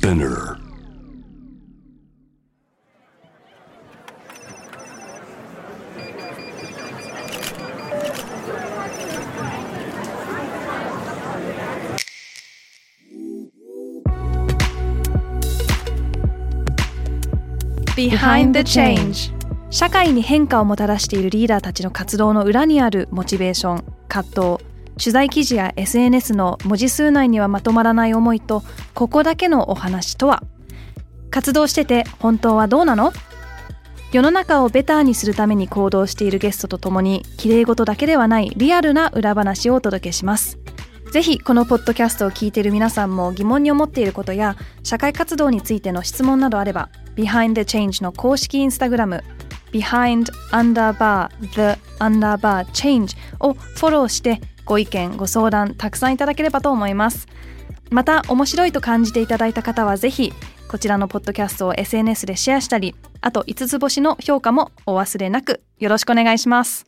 Spinner. Behind the Change 社会に変化をもたらしているリーダーたちの活動の裏にあるモチベーション葛藤取材記事や SNS の文字数内にはまとまらない思いとここだけのお話とは？活動してて本当はどうなの？世の中をベターにするために行動しているゲストとともに綺麗事だけではないリアルな裏話をお届けします。ぜひこのポッドキャストを聞いている皆さんも疑問に思っていることや社会活動についての質問などあれば Behind the Change の公式インスタグラム Behind underbar the underbar change をフォローしてご意見ご相談たくさんいただければと思います。また面白いと感じていただいた方はぜひこちらのポッドキャストを SNS でシェアしたりあと5つ星の評価もお忘れなくよろしくお願いします。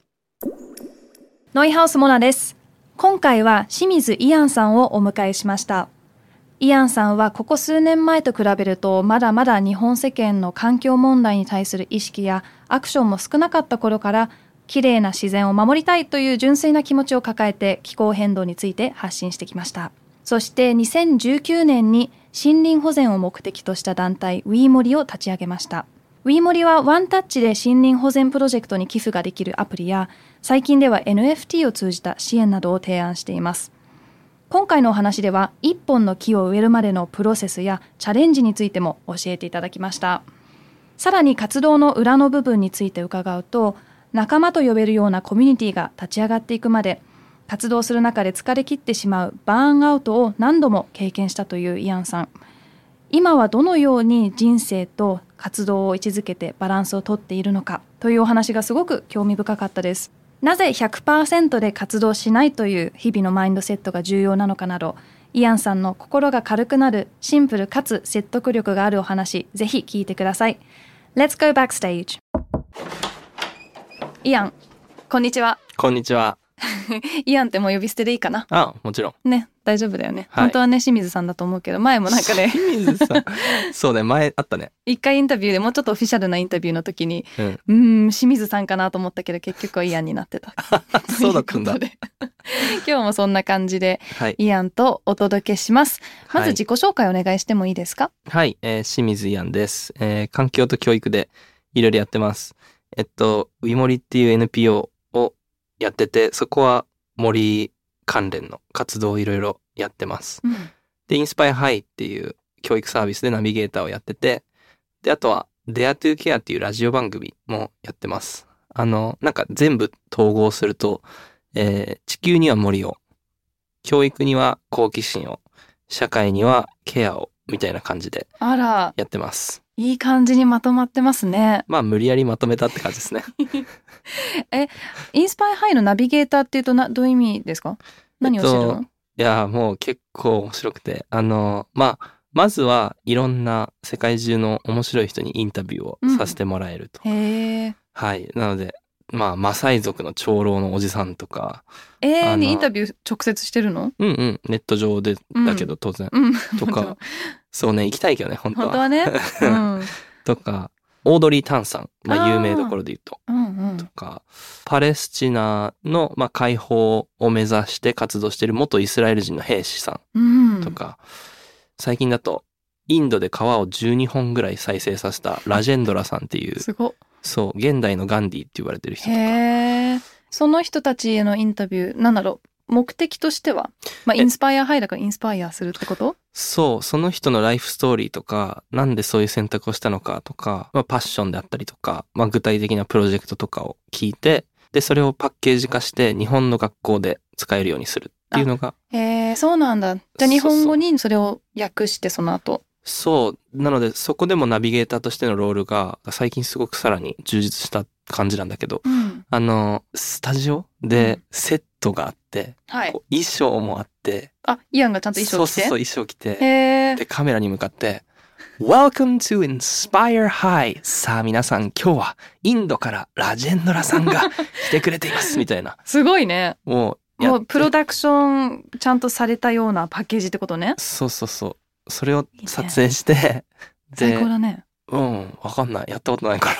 ノイハウスモナです。今回は清水イアンさんをお迎えしました。イアンさんはここ数年前と比べるとまだまだ日本世間の環境問題に対する意識やアクションも少なかった頃から綺麗な自然を守りたいという純粋な気持ちを抱えて気候変動について発信してきました。そして2019年に森林保全を目的とした団体ウィーモリを立ち上げました。ウィーモリはワンタッチで森林保全プロジェクトに寄付ができるアプリや最近では NFT を通じた支援などを提案しています。今回のお話では一本の木を植えるまでのプロセスやチャレンジについても教えていただきました。さらに活動の裏の部分について伺うと仲間と呼べるようなコミュニティが立ち上がっていくまで活動する中で疲れ切ってしまうバーンアウトを何度も経験したというイアンさん。今はどのように人生と活動を位置づけてバランスをとっているのかというお話がすごく興味深かったです。なぜ100%で活動しないという日々のマインドセットが重要なのかなどイアンさんの心が軽くなるシンプルかつ説得力があるお話ぜひ聞いてください。Let's go backstage! イアンこんにちはこんにちは。イアンってもう呼び捨てでいいかなあ、もちろん。ね大丈夫だよね、はい本当はね清水さんだと思うけど前もなんかね 清水さん。そうね、前あったね。一回インタビューでもうちょっとオフィシャルなインタビューの時にうん。清水さんかなと思ったけど結局はイアンになってたそうだったんだ今日もそんな感じではい。イアンとお届けしますまずはい自己紹介お願いしてもいいですか？はい、えー清水イアンです。えー環境と教育でいろいろやってます。えっと、ウィモリっていう NPO をやってて、そこは森関連の活動をいろいろやってます。で、インスパイハイっていう教育サービスでナビゲーターをやってて、で、あとは Dare to Care っていうラジオ番組もやってます。あの、なんか全部統合すると、えー地球には森を、教育には好奇心を、社会にはケアを、みたいな感じでやってます。いい感じにまとまってますねまあ、無理やりまとめたって感じですね。インスパイハイのナビゲーターっていうとなどういう意味ですか？何をしてるの、えっいや、もう結構面白くて、あの、まあ、まずはいろんな世界中の面白い人にインタビューをさせてもらえると。へえはい。なので、まあ、マサイ族の長老のおじさんとか、えー、あのにインタビュー直接してるの？うんうん、ネット上で、うんだけど当然。うん。とか、そうね、行きたいけどね、本当は。本当はね、うん、とか、オードリー・タンさん、まあ、有名どころで言うと。うんうん。とか、パレスチナの、まあ、解放を目指して活動している元イスラエル人の兵士さうん。んとか、最近だと、インドで川を12本ぐらい再生させたラジェンドラさんっていう、すごそう、現代のガンディって言われてる人とか。へえその人たちへのインタビューなんだろう目的としてはまあえインスパイアハイだからインスパイアするってこと？そう、その人のライフストーリーとか、なんでそういう選択をしたのかとか、まあ、パッションであったりとか、まあ、具体的なプロジェクトとかを聞いて、で、それをパッケージ化して日本の学校で使えるようにするっていうのが、へえそうなんだ。じゃあ日本語にそれを訳してその後そう、なのでそこでもナビゲーターとしてのロールが最近すごくさらに充実した感じなんだけど、うん。あの、スタジオうでん。セットがあって、はい。こう衣装もあって、あイアンがちゃんと衣装着て？そうそうそう、衣装着て、で、カメラに向かって、Welcome to Inspire High! さあ皆さん今日はインドからラジェンドラさんが来てくれていますみたいな。すごいね。もう、やもうプロダクションちゃんとされたようなパッケージってことね。そうそうそう。それを撮影して、最で高だね。うん、わかんない。やったことないから。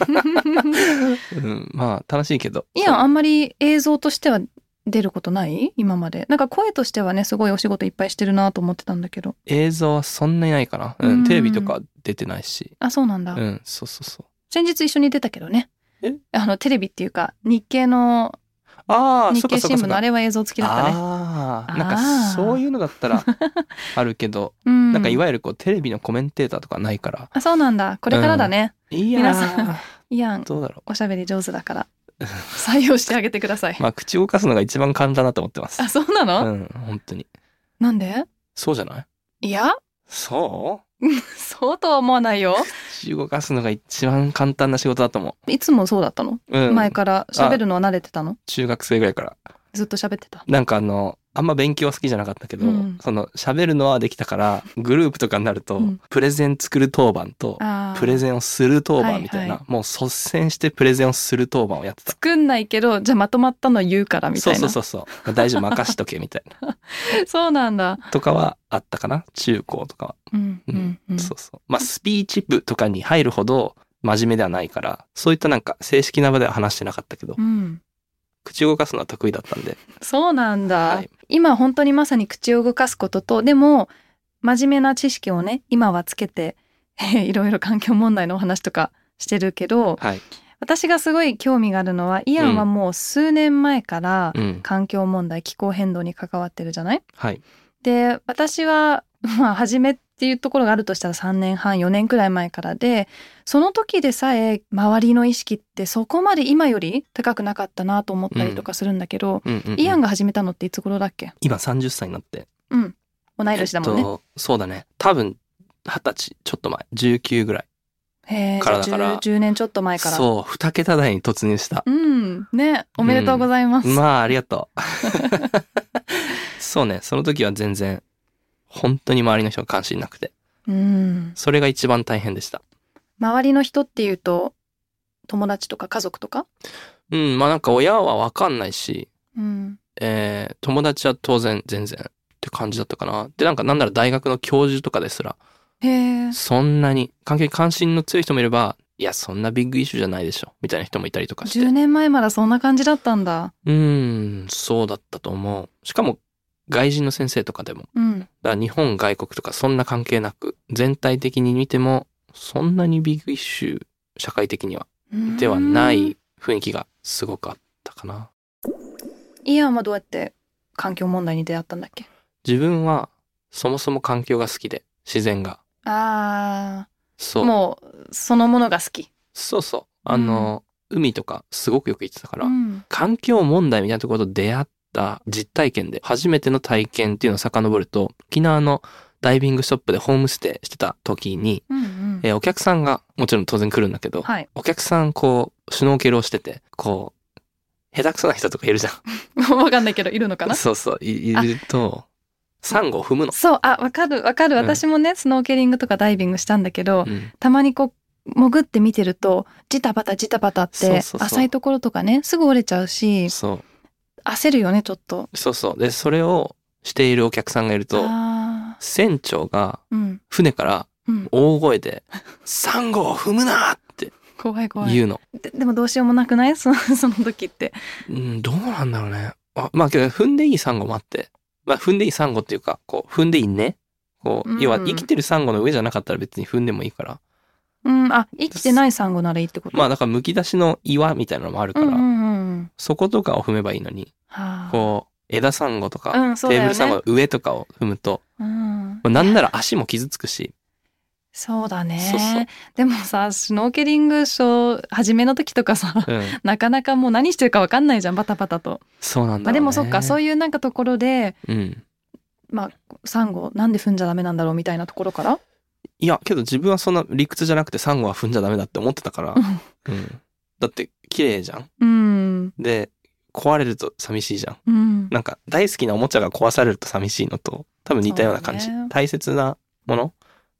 うん、まあ、楽しいけど。いや、あんまり映像としては出ることない？今まで。なんか声としてはね、すごいお仕事いっぱいしてるなと思ってたんだけど。映像はそんなにないかな。ううんん、テレビとか出てないし。あ、そうなんだ。うん、そうそうそう。先日一緒に出たけどね。え？あの、テレビっていうか、日経の、ああ、日経。新聞のあれは映像付きだったね。なんかそういうのだったらあるけど、うん。なんかいわゆるこうテレビのコメンテーターとかないから。あ、そうなんだ。これからだね。いや皆さー、いやん、どうだろおしゃべり上手だから。採用してあげてください。う。まあ、口動かすのが一番簡単だと思ってますあ、。そうなの、うん、本当に。なんで？そうじゃない？いや、そ そうとは思わないよ。動かすのが一番簡単な仕事だと思いつもそうだったの、う。うん。前から喋るのは慣れてたの？中学生ぐらいから。ずっと喋ってた。なんかあの、あんま勉強は好きじゃなかったけど、うんその喋るのはできたから、グループとかになると、うんプレゼン作る当番と、プレゼンをする当番みたいな、はいはもう率先してプレゼンをする当番をやってた。作んないけど、じゃあまとまったの言うからみたそういな。そうそうそう。大丈夫任しとけみたいな。そうなんだ。とかはあったかな？中高とかは。うん、うん、うん。そうそう。まあスピーチ部とかに入るほど真面目ではないから、そういったなんか正式な場では話してなかったけど、うん。口を動かすのは得意だったんで。そうなんだ。はい今本当にまさに口を動かすことと、でも、真面目な知識をね、今はつけて、いろいろ環境問題のお話とかしてるけど、はい。私がすごい興味があるのは、イアンはもう数年前からうん。環境問題、気候変動に関わってるじゃない？はい。で、私は、まあ、初めっていうところがあるとしたら3年半、4年くらい前からで、その時でさえ周りの意識ってそこまで今より高くなかったなと思ったりとかするんだけど、うんうんうんイアンが始めたのっていつ頃だっけ？今30歳になって。うん。同い年だもんね。えっと、そうだね。多分、二十歳、ちょっと前、19ぐらい。からだから 10, 10年ちょっと前から。そう、二桁台に突入した。うん。ね、おめでとうございます。まあ、ありがとう。そうね、その時は全然、本当に周りの人が関心なくて。うん。それが一番大変でした。周りの人っていうと、友達とか家族とか？うん、まあなんか親はわかんないし、うん。えー友達は当然全然って感じだったかな。で、なんかなんなら大学の教授とかですら、へえ。そんなに、関係に関心の強い人もいれば、いや、そんなビッグイシューじゃないでしょ、みたいな人もいたりとかして。10年前まだそんな感じだったんだ。うーん、そうだったと思う。しかも、外人の先生とかでも、うん。だ日本、外国とかそんな関係なく、全体的に見ても、そんなにビッグイシュー、社会的には、ではない雰囲気がすごくあったかな。イアンはどうやって環境問題に出会ったんだっけ？自分は、そもそも環境が好きで、自然が。ああ、そう。もう、そのものが好き。そうそう。あの、海とかすごくよく行ってたから、うん。環境問題みたいなところと出会った実体験で、初めての体験っていうのを遡ると、沖縄のダイビングショップでホームステイしてた時に、うんうん。えーお客さんがもちろん当然来るんだけど、はい。お客さんこう、シュノーケルをしてて、こう、下手くそな人とかいるじゃ わかんないけど、いるのかん。な？そうそう、いいると、サンゴを踏むの。そう、あ、わかる、わかる。うん私もね、スノーケリングとかダイビングしたんだけど、うんたまにこう、潜って見てると、ジタバタジタバタって浅いところとかね、すぐ折れちゃうし、そう。焦るよね、ちょっと。そうそう。で、それをしているお客さんがいると、船長がうん、船からうん。大声で、サンゴを踏むなって怖い怖い。言うの。ででもどうしようもなくない？そその時って。うん、どうなんだろうね。あまあ、けど踏んでいいサンゴもあって、まあ、踏んでいいサンゴっていうか、こう、踏んでいいね。こう、うん要は生きてるサンゴの上じゃなかったら別に踏んでもいいから。うん、あ、生きてないサンゴならいいってこと？まあ、だから剥き出しの岩みたいなのもあるから、うんうんうん。そことかを踏めばいいのに、はあ。こう、枝サンゴとか、うん、ね。テーブルサンゴの上とかを踏むと、うん。なんなら足も傷つくし、そうだね。でもさ、シュノーケリングショー、初めの時とかさ、うん、なかなかもう何してるかわかんないじゃん、バタバタと。そうなんだね。まあでもそっか、そういいうなんかところで、う。うん。まあ、サンゴ、なんで踏んじゃダメなんだろうみたいなところから？いや、けど自分はそんな理屈じゃなくてサンゴは踏んじゃダメだって思ってたから、うん。だって綺麗じゃん？うん。で、壊れると寂しいじゃん。うん。なんか大好きなおもちゃが壊されると寂しいのと多分似たような感じ。ね大切なもの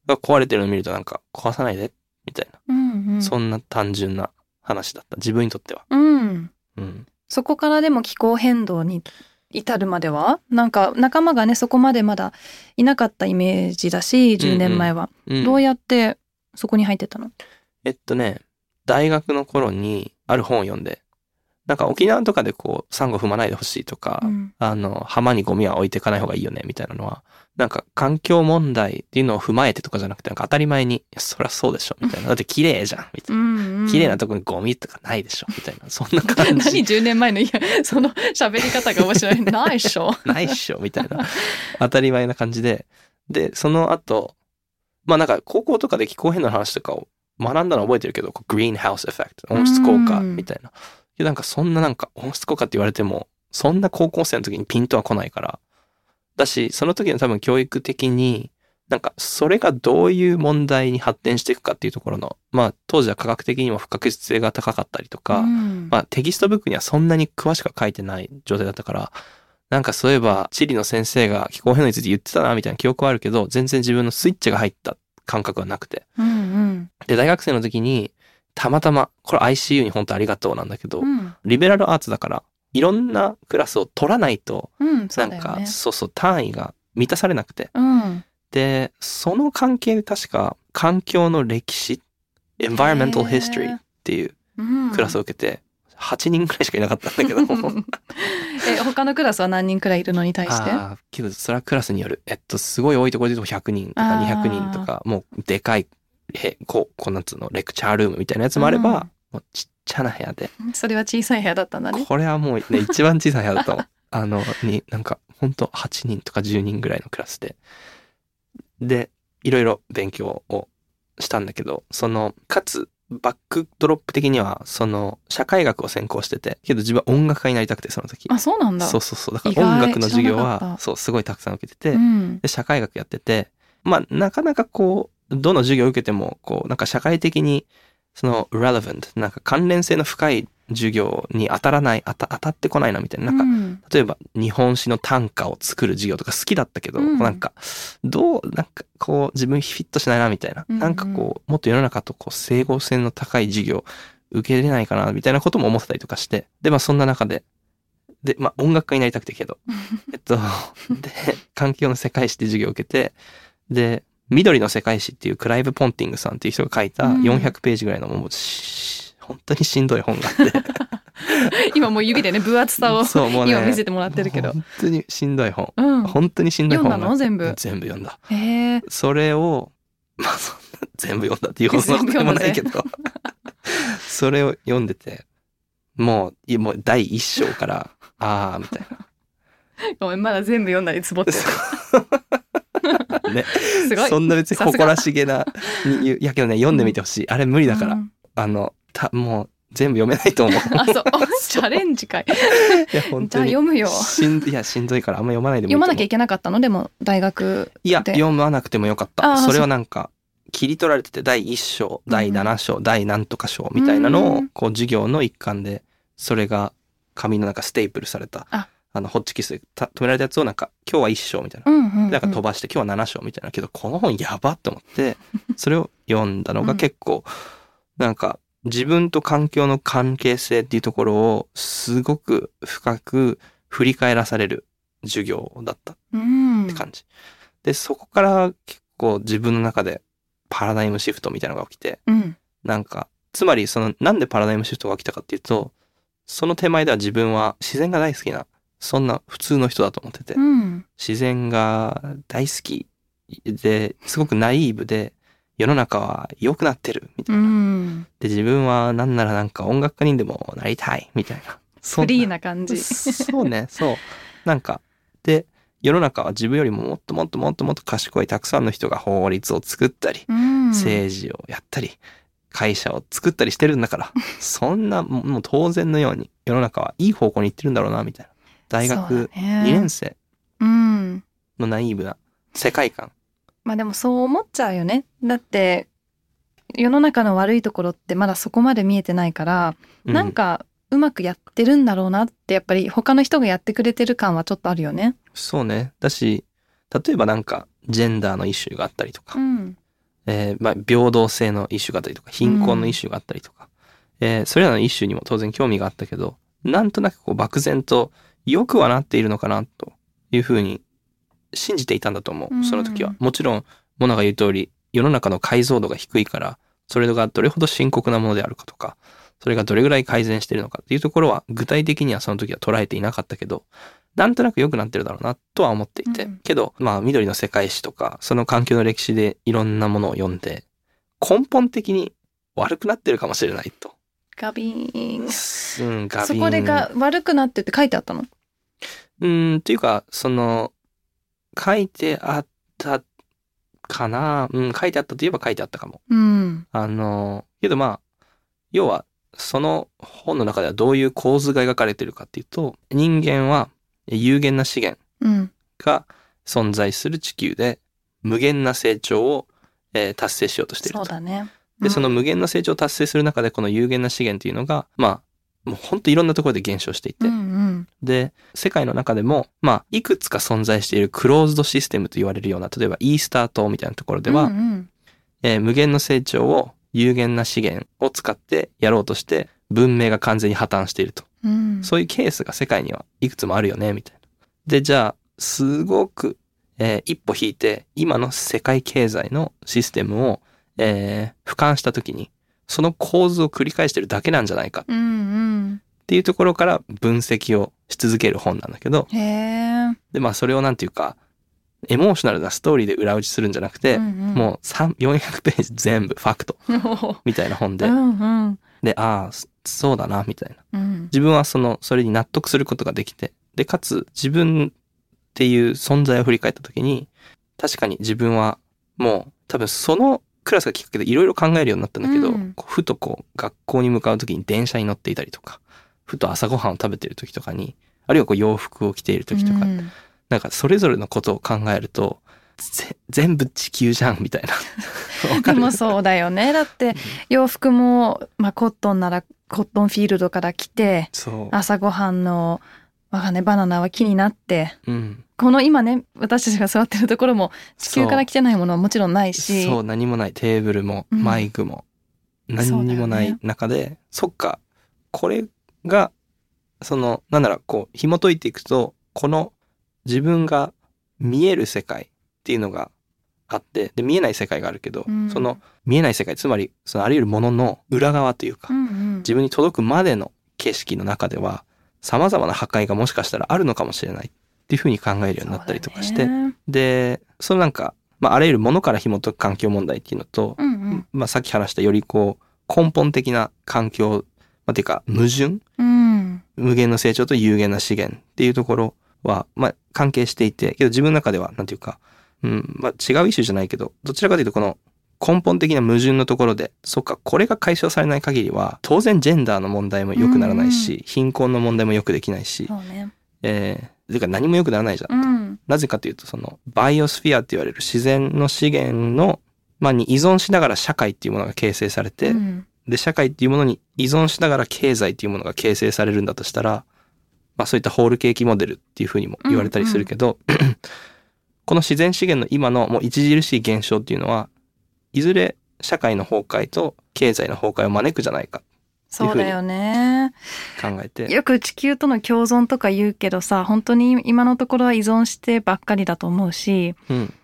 が壊れてるのを見るとなんか壊さないでみたいな、うんうん。そんな単純な話だった。自分にとっては。うん。うん。そこからでも気候変動に至るまではなんか仲間がねそこまでまだいなかったイメージだし10年前は、うんどうやってそこに入ってたの？えっとね、大学の頃にある本を読んで、なんか沖縄とかでこう、サンゴ踏まないでほしいとか、うんあの、浜にゴミは置いていかない方がいいよね、みたいなのは、なんか環境問題っていうのを踏まえてとかじゃなくて、なんか当たり前に、そりゃそうでしょ、みたいな。だって綺麗じゃん、みたいな。ん綺麗なとこにゴミとかないでしょ、みたいな。そんな感何じ。10年前のいやその喋り方が面白い ないっしょないっしょ、みたいな。当たり前な感じで。で、その後、まあなんか高校とかで気候変動の話とかを学んだの覚えてるけど、 greenhouse effect、温室効果うんみたいな。でなんかそんななんか温室効果って言われても、そんな高校生の時にピンとは来ないから。だし、その時の多分教育的に、なんかそれがどういう問題に発展していくかっていうところの、まあ当時は科学的にも不確実性が高かったりとか、うんまあ textbook にはそんなに詳しくは書いてない状態だったから、なんかそういえば地理の先生が気候変動について言ってたなみたいな記憶はあるけど、全然自分のスイッチが入った感覚はなくて。うんで、大学生の時に、たまたま、これ ICU に本当ありがとうなんだけど、うん。リベラルアーツだから、いろんなクラスを取らないと、うんそなんか、ねそうそう、単位が満たされなくて。うん。で、その関係で確か、環境の歴史、environmental history っていううん。クラスを受けて、8人くらいしかいなかったんだけど、え他のクラスは何人くらいいるのに対して？ああ、けどそれはクラスによる。えっと、すごい多いところで言うと100人とかあー200人とか、もうでかい、へこう、こうなんつうの、レクチャールームみたいなやつもあれば、うんもうちっちゃな部屋で、それは小さい部屋だったんだねこれはもうね、一番小さい部屋だったの。あの、に、なんか、ほんと8人とか10人ぐらいのクラスで。で、いろいろ勉強をしたんだけど、その、かつ、バックドロップ的には、その、社会学を専攻してて、けど自分は音楽家になりたくて、その時。あそうなんだそうそうそう。だから音楽の授業はそう、すごいたくさん受けてて、うんで、社会学やってて、まあ、なかなかこう、どの授業を受けても、こう、なんか社会的に、その、relevant、なんか関連性の深い授業に当たらない、当た当たってこないな、みたいな。なんか、うん例えば、日本史の短歌を作る授業とか好きだったけど、うんなんか、どう、なんか、こう、自分フィットしないな、みたいな。うんうんなんかこう、もっと世の中とこう、整合性の高い授業、受け入れないかな、みたいなことも思ってたりとかして。で、まあ、そんな中で、で、まあ、音楽家になりたくてけど、えっと、で、環境の世界史って授業を受けて、で、緑の世界史っていうクライブ・ポンティングさんっていう人が書いたうん。400ページぐらいのもうし、本当にしんどい本があって。今もう指でね分厚さを そう、もうね。今見せてもらってるけど。本当にしんどい本。うん。本当にしんどい本読んだの？全部。全部読んだ。へえそれを、まあそんな、全部読んだっていうほど全部でもないけど、それを読んでて、もう、いもう第一章から、ああ、みたいごめんまだ全部読んだりつぼってる。な。ね。すごい。そんな別に誇らしげな、やけどね、読んでみてほしい。あれ無理だから。うん。あの、た、もう、全部読めないと思う。あそう。チャレンジ会い。や、本じゃあ当に。読むよ。しんいや、しんどいからあんま読まないでもいい読まなきゃいけなかったの？でも大学いや、で読まなくてもよかった。それはなんか、切り取られてて、第1章、第7章、第何とか章みたいなのをうん、こう、授業の一環で、それが紙の中ステープルされた、ああの、ホッチキスでた止められたやつをなんか、今日は1章みたいな。うんうんうんなんか飛ばして、今日は7章みたいな。けど、この本やばって思って、それを読んだのが結構、なんか、自分と環境の関係性っていうところを、すごく深く振り返らされる授業だった。うんって感じ。で、そこから結構自分の中でパラダイムシフトみたいなのが起きて、うんなんか、つまりその、なんでパラダイムシフトが起きたかっていうと、その手前では自分は自然が大好きな、そんな普通の人だと思ってて、うん自然が大好きで、すごくナイーブで、世の中は良くなってる、みたういな。んで、自分はなんならなんか音楽家にでもなりたい、みたいな。フリーな感じそうね、そう。なんか、で、世の中は自分よりももっともっともっともっと賢いたくさんの人が法律を作ったり、うん政治をやったり、会社を作ったりしてるんだから、そんなもうもう当然のように世の中はいい方向に行ってるんだろうな、みたいな。大学だね。2年生うん。のナイーブな世界観。まあでもそう思っちゃうよね。だって世の中の悪いところってまだそこまで見えてないから、うなんかうまくやってるんだろうなってやっぱり他の人がやってくれてる感はちょっとあるよね。そうね。だし、例えばなんか、ジェンダーのイシューがあったりとか、うん。えーまあ、平等性のイシューがあったりとか、貧困のイシューがあったりとか、えーそれらのイシューにも当然興味があったけど、なんとなくこう漠然と良くはなっているのかなというふうに信じていたんだと思う、その時は。もちろん、モナが言う通り、世の中の解像度が低いから、それがどれほど深刻なものであるかとか、それがどれぐらい改善しているのかっていうところは、具体的にはその時は捉えていなかったけど、なんとなく良くなってるだろうなとは思っていて。うんけど、まあ、緑の世界史とか、その環境の歴史でいろんなものを読んで、根本的に悪くなってるかもしれないと。ガビーン。うん、ガビンそこでが悪くなってって書いてあったの？うん、っていうか、その、書いてあったかな？うん、書いてあったといえば書いてあったかも。うん。あの、けどまあ、要は、その本の中ではどういう構図が描かれてるかっていうと、人間は有限な資源うん。が存在する地球で、無限な成長を、えー達成しようとしていると。そうだね。で、うんその無限な成長を達成する中で、この有限な資源っていうのが、まあ、もう本当いろんなところで減少していて、うんうん。で、世界の中でも、まあ、いくつか存在しているクローズドシステムと言われるような、例えばイースター島みたいなところでは、うんうんえー無限の成長を有限な資源を使ってやろうとして、文明が完全に破綻していると。うん。そういうケースが世界にはいくつもあるよね、みたいな。で、じゃあ、すごく、えー一歩引いて、今の世界経済のシステムを、えー俯瞰したときに、その構図を繰り返してるだけなんじゃないかっ。ていうところから分析をし続ける本なんだけど。で、まあそれをなんていうか、エモーショナルなストーリーで裏打ちするんじゃなくて、うんうんもう3 400ページ全部ファクトみたいな本で、うんうん。で、ああ、そそうだな、みたいな。うん。自分はその、それに納得することができて、で、かつ自分っていう存在を振り返った時に、確かに自分はもう多分そのクラスがきっかけでいろいろ考えるようになったんだけど、うんふとこう学校に向かう時に電車に乗っていたりとか、ふと朝ごはんを食べてる時とかに、あるいはこう洋服を着ている時とか、うんなんかそれぞれのことを考えると、ぜ全部地球じゃんみたいな。でもそうだよね。だって洋服も、まあ、コットンならコットンフィールドから来て。朝ごはんの、わかんない、バナナは木になって、うん。この今ね、私たちが座ってるところも地球から来てないものはもちろんないし、そう、何もない。テーブルも、うん。マイクも、何にもない中で、そっか、これが、その、なんなら、こう、紐解いていくと、この自分が見える世界っていうのがあって、で、見えない世界があるけど、うん。その見えない世界、つまり、そのあり得るものの裏側というか、うんうん。自分に届くまでの景色の中では、様々な破壊がもしかしたらあるのかもしれないっていうふうに考えるようになったりとかして、で、そのなんか、まあ、あらゆるものから紐解く環境問題っていうのと、うんうん。まあ、さっき話したよりこう、根本的な環境、まあ、ていうか、矛盾？うん。無限の成長と有限な資源っていうところは、まあ、関係していて、けど自分の中では、なんていうか、うん、まあ、違うイシューじゃないけど、どちらかというとこの根本的な矛盾のところで、そっか、これが解消されない限りは、当然ジェンダーの問題も良くならないし、貧困の問題も良くできないし、そうね。えー、か何も良くならないじゃん。うん。なぜかというと、その、バイオスフィアって言われる自然の資源の、まあ、に依存しながら社会っていうものが形成されて、うんで、社会っていうものに依存しながら経済っていうものが形成されるんだとしたら、まあそういったホールケーキモデルっていうふうにも言われたりするけど、この自然資源の今のもう著しい現象っていうのは、いずれ社会の崩壊と経済の崩壊を招くじゃないかそうだよね。考えて、よく地球との共存とか言うけどさ、本当に今のところは依存してばっかりだと思うし、うん、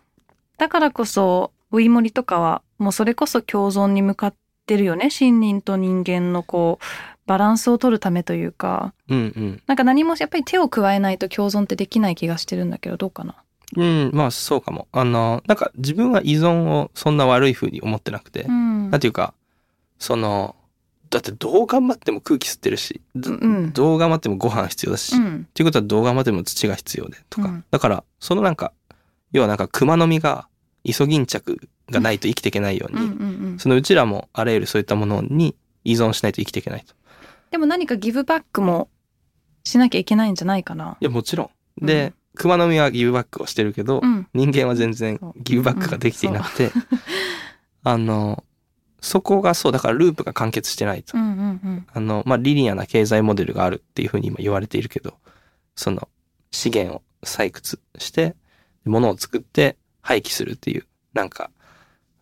だからこそ、ウイモリとかは、もうそれこそ共存に向かってるよね。森林と人間のこう、バランスを取るためというか、うん、うん。なんか何もやっぱり手を加えないと共存ってできない気がしてるんだけど、どうかな？うん、まあそうかも。あの、なんか自分は依存をそんな悪いふうに思ってなくて、うんなんていうか、その、だってどう頑張っても空気吸ってるし、どうんどう頑張ってもご飯必要だし、っうん。ていうことはどう頑張っても土が必要でとか、うんだからそのなんか要はなんか熊の実がイソギンチャクがないと生きていけないように、うん。そのうちらもあらゆるそういったものに依存しないと生きていけないと。でも何かギブバックもしなきゃいけないんじゃないかな。いやもちろん。で、熊の実はギブバックをしてるけど、うん。人間は全然ギブバックができていなくて、あのそこがそうだからループが完結してないと。うんうんうん。あの、まあ、リニアな経済モデルがあるっていうふうに今言われているけど、その資源を採掘して、物を作って廃棄するっていう、なんか、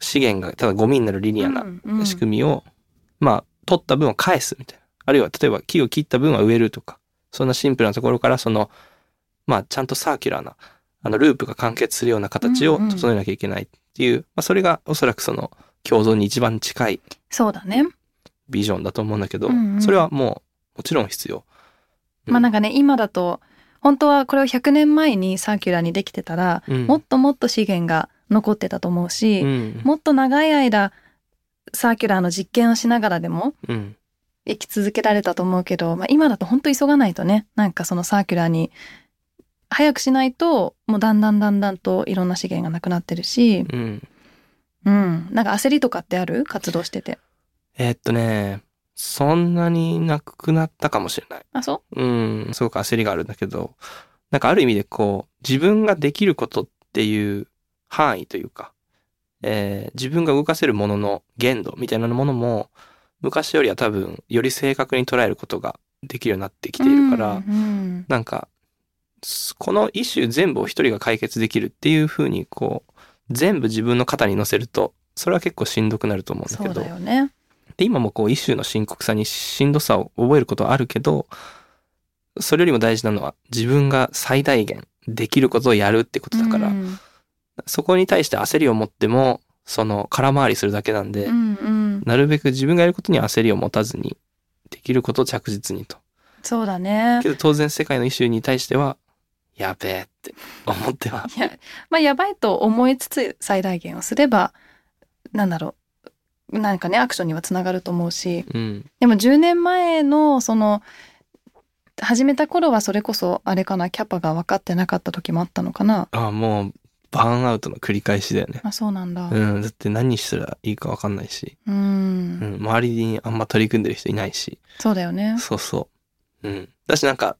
資源がただゴミになるリニアなうんうん仕組みを、まあ、取った分を返すみたいな。あるいは、例えば木を切った分は植えるとか、そんなシンプルなところからその、まあちゃんとサーキュラーな、あのループが完結するような形をうんうん。整えなきゃいけないっていう、まあそれがおそらくその共存に一番近いそうだね。ビジョンだと思うんだけど、うんうん。それはもうもちろん必要。うん。まあなんかね、今だと、本当はこれを100年前に circular にできてたら、うん。もっともっと資源が残ってたと思うし、うん。もっと長い間、 circular の実験をしながらでもうん。生き続けられたと思うけど、まあ、今だと本当急がないとね、なんかその circular に早くしないと、もうだんだんだんだんといろんな資源がなくなってるし、うんうん。なんか焦りとかってある？活動してて。えーっとね、そんなになくなったかもしれない。あ、そう？ん、すごく焦りがあるんだけど、なんかある意味でこう、自分ができることっていう範囲というか、えー自分が動かせるものの限度みたいなものも、昔よりは多分、より正確に捉えることができるようになってきうているから、うんうんなんか、すこのイシュー全部を一人が解決できるっていう風に、こう、全部自分の肩に乗せると、それは結構しんどくなると思うんだそうけど、だよね。で、今もこう、イシューの深刻さにしんどさを覚えることはあるけど、それよりも大事なのは、自分が最大限できることをやるってことだから、うんそこに対して焦りを持っても、その、空回りするだけなんで、うんうん、なるべく自分がやることには焦りを持たずに、できることを着実にと。そうだねけ。ど当然世界のイシューに対しては、やべえって思っては。いや、まあ、やばいと思いつつ最大限をすれば、なんだろう。なんかね、アクションにはつながると思うし、うん。でも10年前の、その、始めた頃はそれこそ、あれかな、キャパが分かってなかった時もあったのかな。あもう、バーンアウトの繰り返しだよね。あ、そうなんだ。うん。だって何したらいいかわかんないし、うん。うん。周りにあんま取り組んでる人いないし。そうだよね。そうそう。うん。だしなんか、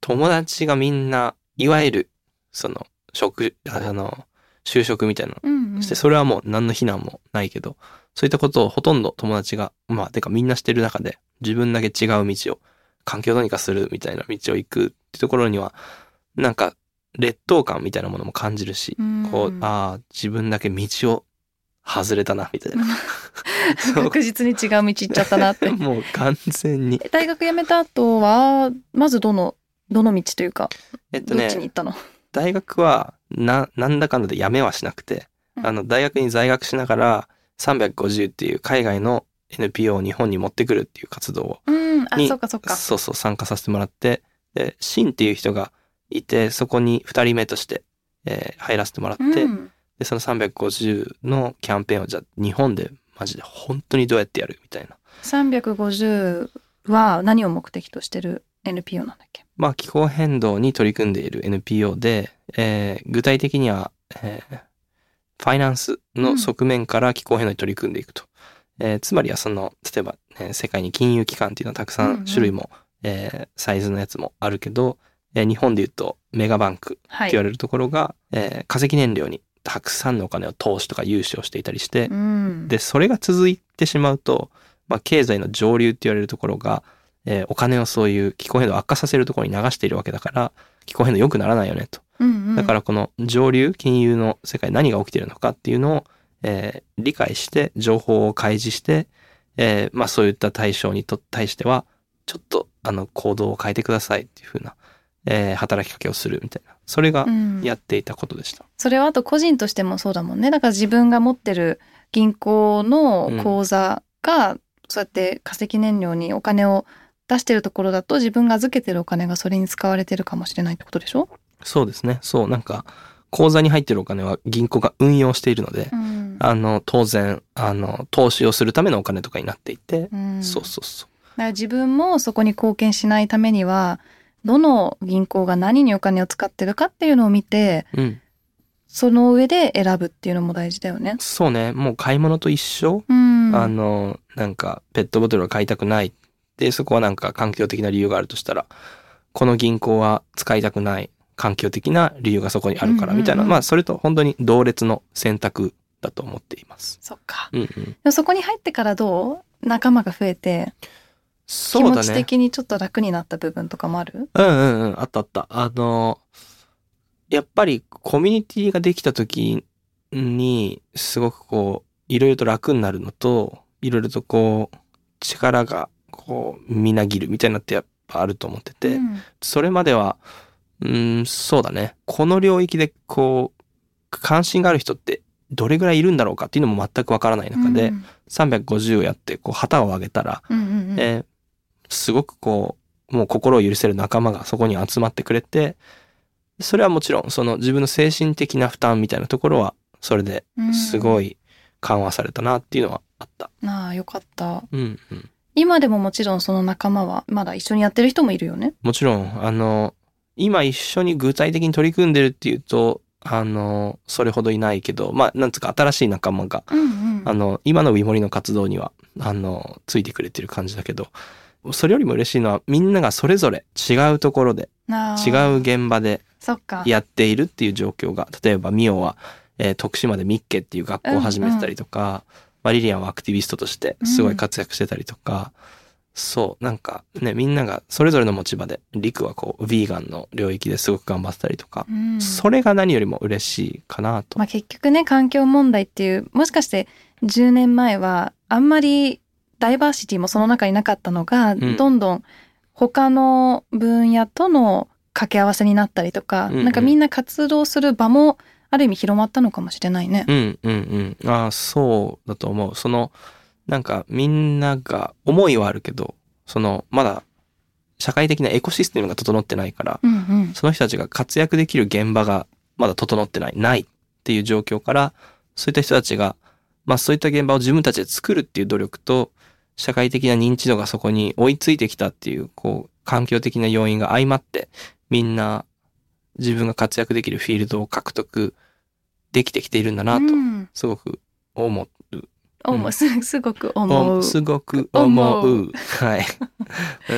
友達がみんな、いわゆる、その、職、あの、就職みたいな。のして、それはもう何の非難もないけど、そういったことをほとんど友達が、まあ、てかみんなしてる中で、自分だけ違う道を、環境どうにかするみたいな道を行くってところには、なんか、劣等感みたいなものも感じるし、うんこう、ああ、自分だけ道を外れたな、みたいな。確実に違う道行っちゃったなって。もう完全に。え大学辞めた後は、まずどの、どの道というか、えっとどっちにね、行ったの、大学は、な、なんだかんだで辞めはしなくて、うん。あの、大学に在学しながら、350っていう海外の NPO を日本に持ってくるっていう活動を、うん、あ、にそっかそっか。そうそう参加させてもらって、で、シンっていう人がいて、そこに2人目として、えー入らせてもらって、うん、で、その350のキャンペーンをじゃあ日本でマジで本当にどうやってやるみたいな。350は何を目的としてる NPO なんだっけ？まあ、気候変動に取り組んでいる NPO で、えー具体的には、えーファイナンスの側面から気候変動に取り組んでいくと。えーつまりはその、例えば、ね、世界に金融機関っていうのはたくさうんうんん種類も、えーサイズのやつもあるけど、えー日本で言うとメガバンクはい。って言われるところが、えー化石燃料にたくさんのお金を投資とか融資をしていたりして、うん、で、それが続いてしまうと、まあ、経済の上流って言われるところが、えーお金をそういう気候変動を悪化させるところに流しているわけだから、気候変動良くならないよねと。うんうん、だからこの上流、金融の世界何が起きているのかっていうのを、えー理解して、情報を開示して、えーまあそういった対象にと対しては、ちょっとあの行動を変えてくださいっていうふうな、えー働きかけをするみたいな。それがうんやっていたことでした。それはあと個人としてもそうだもんね。だから自分が持ってる銀行の口座が、そうやって化石燃料にお金を出してるところだと自分が預けてるお金がそれに使われてるかもしれないってことでしょ、そうですね。そう、なんか、口座に入ってるお金は銀行が運用しているので、うんあの、当然、あの、投資をするためのお金とかになっていて、うんそうそうそう。だから自分もそこに貢献しないためにはどの銀行が何にお金を使ってるかっていうのを見てうん。その上で選ぶっていうのも大事だよね。そうね。もう買い物と一緒。うん、あの、なんか、ペットボトルを買いたくない。で、そこはなんか環境的な理由があるとしたら、この銀行は使いたくない環境的な理由がそこにあるから、みたいな。うんうんうんまあ、それと本当に同列の選択だと思っています。そっか。うんうん。でもそこに入ってからどう？仲間が増えて気そうだね。持ち的にちょっと楽になった部分とかもある？うんうんうん、あったあった。あの、やっぱりコミュニティができた時に、すごくこう、いろいろと楽になるのと、いろいろとこう、力がこう、みなぎるみたいになってや、ぱあると思ってて、うんそれまでは、うん、そうだね。この領域でこう、関心がある人ってどれぐらいいるんだろうかっていうのも全くわからない中で、うん350をやってこう旗を上げたら、うんうんうんえーすごくこう、もう心を許せる仲間がそこに集まってくれて、それはもちろんその自分の精神的な負担みたいなところは、それですごい緩和されたなっていうのはあった。ああよかったうんうん。今でももちろんその仲間はまだ一緒にやってる人もいるよね。もちろん、あの、今一緒に具体的に取り組んでるっていうと、あの、それほどいないけど、まあ、なんつうか新しい仲間が、うんうん。あの、今のウィモリの活動には、あの、ついてくれてる感じだけど、それよりも嬉しいのは、みんながそれぞれ違うところで、あ。違ーう現場でやっているっていう状況が、例えばミオは、えー徳島でミッケっていう学校を始めてたりとか、まあリリアンはアクティビストとしてすごい活躍してたりとか、そう、なんかね、みんながそれぞれの持ち場で、リクはこう、ヴィーガンの領域ですごく頑張ってたりとか、うん。それが何よりも嬉しいかなと。まあ、結局ね環境問題っていうもしかして10年前はあんまりダイバーシティもその中になかったのが、ん。どんどん他の分野との掛け合わせになったりとか、うんうん。なんかみんな活動する場もある意味広まったのかもしれないね。うんうんうん。ああ、そうだと思う。その、なんかみんなが思いはあるけど、その、まだ社会的なエコシステムが整ってないから、うんうんその人たちが活躍できる現場がまだ整ってない、ないっていう状況から、そういった人たちが、まあそういった現場を自分たちで作るっていう努力と、社会的な認知度がそこに追いついてきたっていう、こう、環境的な要因が相まって、みんな自分が活躍できるフィールドを獲得できてきているんだなと、うんすごく思う。思うす すごく思う。すごく思思う。はい。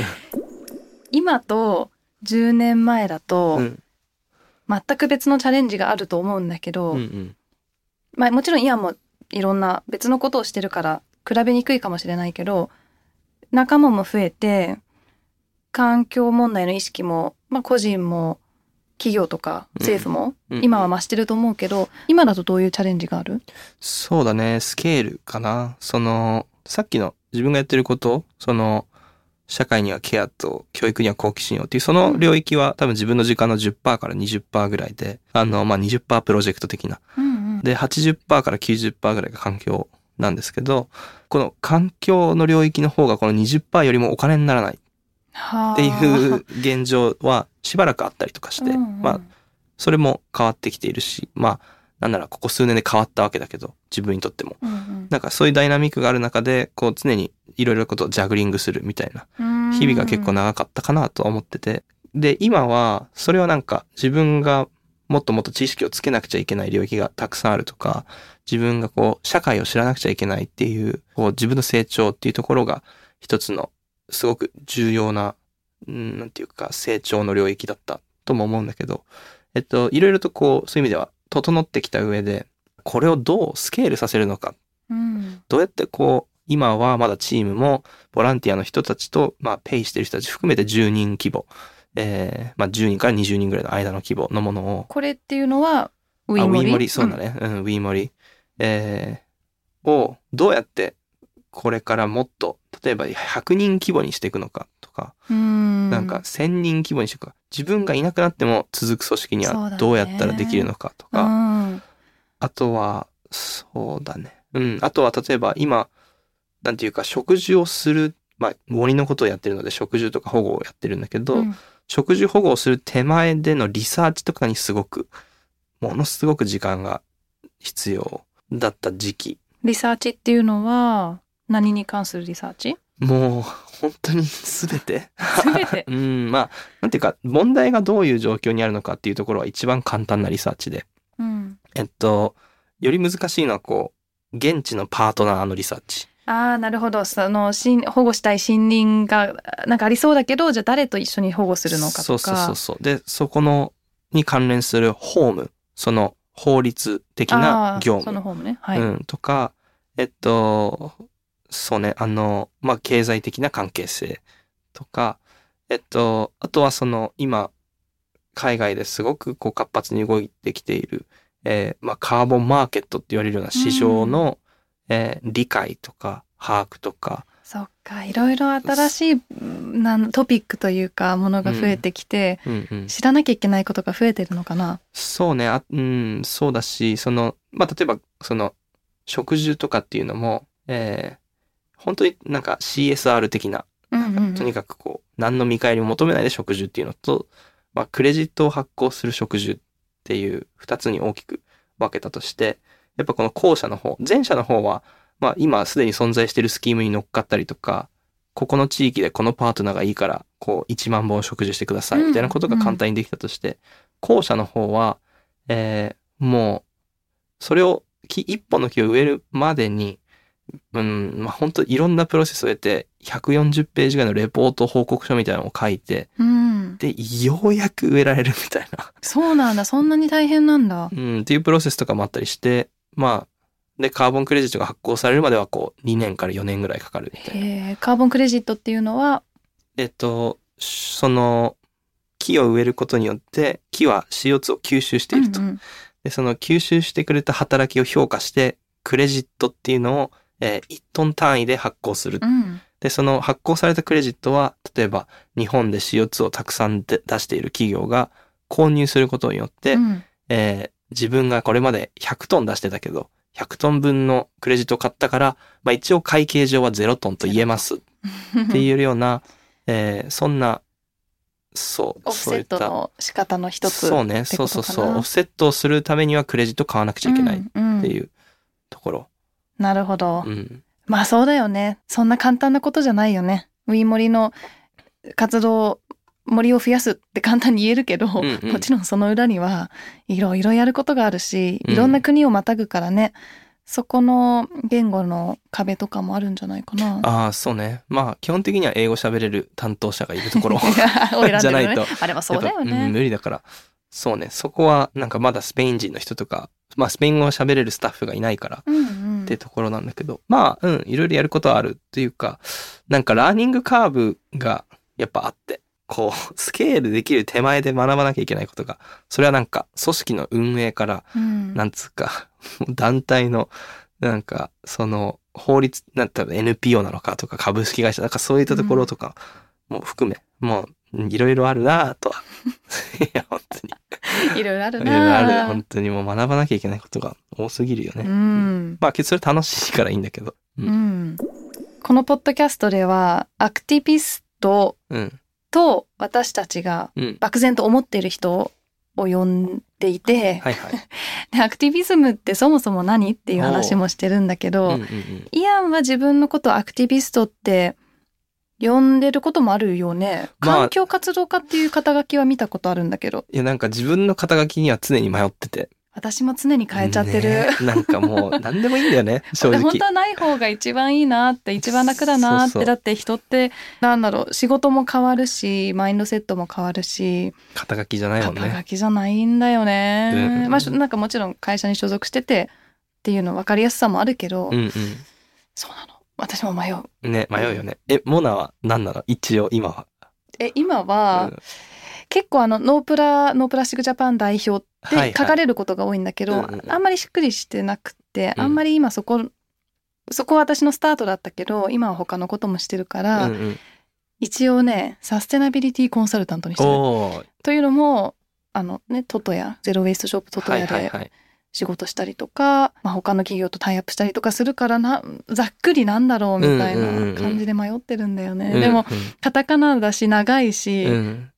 今と10年前だと、うん全く別のチャレンジがあると思うんだけど、うんうんまあもちろん今もいろんな別のことをしてるから比べにくいかもしれないけど仲間も増えて環境問題の意識も、まあ、個人も企業とか政府もうん。今は増してると思うけど、今だとどういうチャレンジがある？そうだね、スケールかな。その、さっきの自分がやってること、その、社会にはケアと教育には好奇心をっていう、その領域は多分自分の時間の10%から20%ぐらいで、あの、まあ、20%プロジェクト的な。うんうん。で、80%から90%ぐらいが環境なんですけど、この環境の領域の方がこの20%よりもお金にならない。はあっていう現状はしばらくあったりとかして、うんうんまあ、それも変わってきているし、まあ、なんならここ数年で変わったわけだけど、自分にとっても。うんうんなんかそういうダイナミックがある中で、こう常にいろいろなことをジャグリングするみたいな日々が結構長かったかなとは思ってて。で、今は、それはなんか自分がもっともっと知識をつけなくちゃいけない領域がたくさんあるとか、自分がこう社会を知らなくちゃいけないっていう、こう自分の成長っていうところが一つのすごく重要な、うんなんていうか成長の領域だったとも思うんだけど、えっと、いろいろとこう、そういう意味では整ってきた上で、これをどうスケールさせるのか。うん。どうやってこう、今はまだチームもボランティアの人たちと、まあ、ペイしてる人たち含めて10人規模、えー、まあ、10人から20人ぐらいの間の規模のものを、これっていうのはウあィーモリ。ウィーモリ、そうだね、うん、ウィーモリ、えー、をどうやってこれからもっと、例えば100人規模にしていくのかとか、うんなんか1000人規模にしていくか、自分がいなくなっても続く組織にはどうやったらできるのかとうか、んあとは、そうだね。うん。あとは、例えば今、なんていうか、植樹をする、まあ、森のことをやってるので、植樹とか保護をやってるんだけど、うん植樹保護をする手前でのリサーチとかにすごく、ものすごく時間が必要だった時期。リサーチっていうのは何に関するリサーチ？もう、本当に全て。全て？うん、まあ、なんていうか、問題がどういう状況にあるのかっていうところは一番簡単なリサーチで。うん。えっと、より難しいのは、こう、現地のパートナーのリサーチ。ああなるほど。そのしん保護したい森林がなんかありそうだけどじゃあ誰と一緒に保護するのかとか。そうそうそうそう。で、そこの、に関連する法務、その法律的あな業ーその務、ね。はい、うん、とか、えっと、そうね、あの、まあ、経済的な関係性とか、えっと、あとはその、今、海外ですごくこう活発に動いてきている、えーまあ、カーボンマーケットって言われるような市場の、えー理解とか、把握とか、そっかいろいろ新しいなんトピックというかものが増えてきて、うんうん。知らなきゃいけないことが増えてるのかな？そうね、あ、うん、そうだし、その、まあ、例えば、その、植樹とかっていうのも、えー本当になんか CSR 的な、とにかくこう、何の見返りも求めないで植樹っていうのと、まあ、クレジットを発行する植樹っていう二つに大きく分けたとして、やっぱこの後者の方、前者の方は、まあ、今すでに存在しているスキームに乗っかったりとか、ここの地域でこのパートナーがいいから、こう、1万本植樹してください、みたいなことが簡単にできたとして、後者の方は、えーもう、それを、木、一本の木を植えるまでに、うん、まあ、本当いろんなプロセスを経て、140ページぐらいのレポート報告書みたいなのを書いて、うん、で、ようやく植えられるみたいな、そうなんだそんなに大変なんだ。うん、っていうプロセスとかもあったりして、まあ、で、カーボンクレジットが発行されるまでは、こう、2年から4年ぐらいかかるみたいな。カーボンクレジットっていうのは、えっと、その、木を植えることによって、木は CO2 を吸収していると。うんうんで、その吸収してくれた働きを評価して、クレジットっていうのを、えー1トン単位で発行する。うんで、その発行されたクレジットは、例えば日本で CO2 をたくさんで出している企業が購入することによって、うんえー自分がこれまで100トン出してたけど、100トン分のクレジットを買ったから、まあ一応会計上は0トンと言えますっていうような、えーそんな、そう、オフセットの仕方の一つそうね、そうそうそう。オフセットをするためにはクレジット買わなくちゃいけないっていうところ。なるほど、うん。まあそうだよねそんな簡単なことじゃないよねウィーモリの活動森を増やすって簡単に言えるけど、んうんもちろんその裏にはいろいろやることがあるしうんいろんな国をまたぐからね、そこの言語の壁とかもあるんじゃないかな。ああ、そうね。まあ、基本的には英語喋れる担当者がいるところ じゃないと。あれはそうだよね。無理だから。そうね。そこは、なんかまだスペイン人の人とか、まあ、スペイン語を喋れるスタッフがいないから、うんうん。ってところなんだけど、まあ、うん、いろいろやることはあるっていうか、なんかラーニングカーブがやっぱあって、こう、スケールできる手前で学ばなきゃいけないことが、それはなんか、組織の運営から、うん。なんつうか、団体の、なんか、その、法律、なんていうの NPO なのかとか、株式会社、なんかそういったところとかも含め、もう、いろいろあるなぁとは。いや、本当に。いろいろあるいろいろあなる。本当にもう学ばなきゃいけないことが多すぎるよね。うんまあ、それ楽しいからいいんだけど。う。うんん、このポッドキャストではアクティビストうん。と私たちがうん。漠然と思っている人を呼んでいて、はいはい。でアクティビズムってそもそも何っていう話もしてるんだけど、うんうんうん。イアンは自分のことをアクティビストって呼んでることもあるよね。まあ環境活動家っていう肩書きは見たことあるんだけど、いや、なんか自分の肩書きには常に迷ってて。私も常に変えちゃってる。ねなんかもう、何でもいいんだよね、正で本直当。はない方が一番いいなって一番楽だなってだって人ってなんだろう仕事も変わるしマインドセットも変わるし肩書きじゃないもん肩書ね。きじゃないんだよね、うんうんまあしなんかもちろん会社に所属しててっていうの分かりやすさもあるけど、うんそうなの私も迷ううん。ね、迷うよね。え、モナは何なの？一応、今は。え今は、うん結構あのノープラノープラスチックジャパン代表っはいはいて書かれることが多いんだけど、うんうんうんあんまりしっくりしてなくて、うんあんまり今そこそこは私のスタートだったけど今は他のこともしてるから、うんうん一応ねサステナビリティコンサルタントにしてる。というのもあのねトトヤゼロウェイストショップトトはいヤではいはい。仕事したりとか、まあ、他の企業とタイアップしたりとかするからなざっくりなんだろうみたいうんうんうんうなん感じで迷ってるんだよね。うんでもカタカナだし長いし、うん、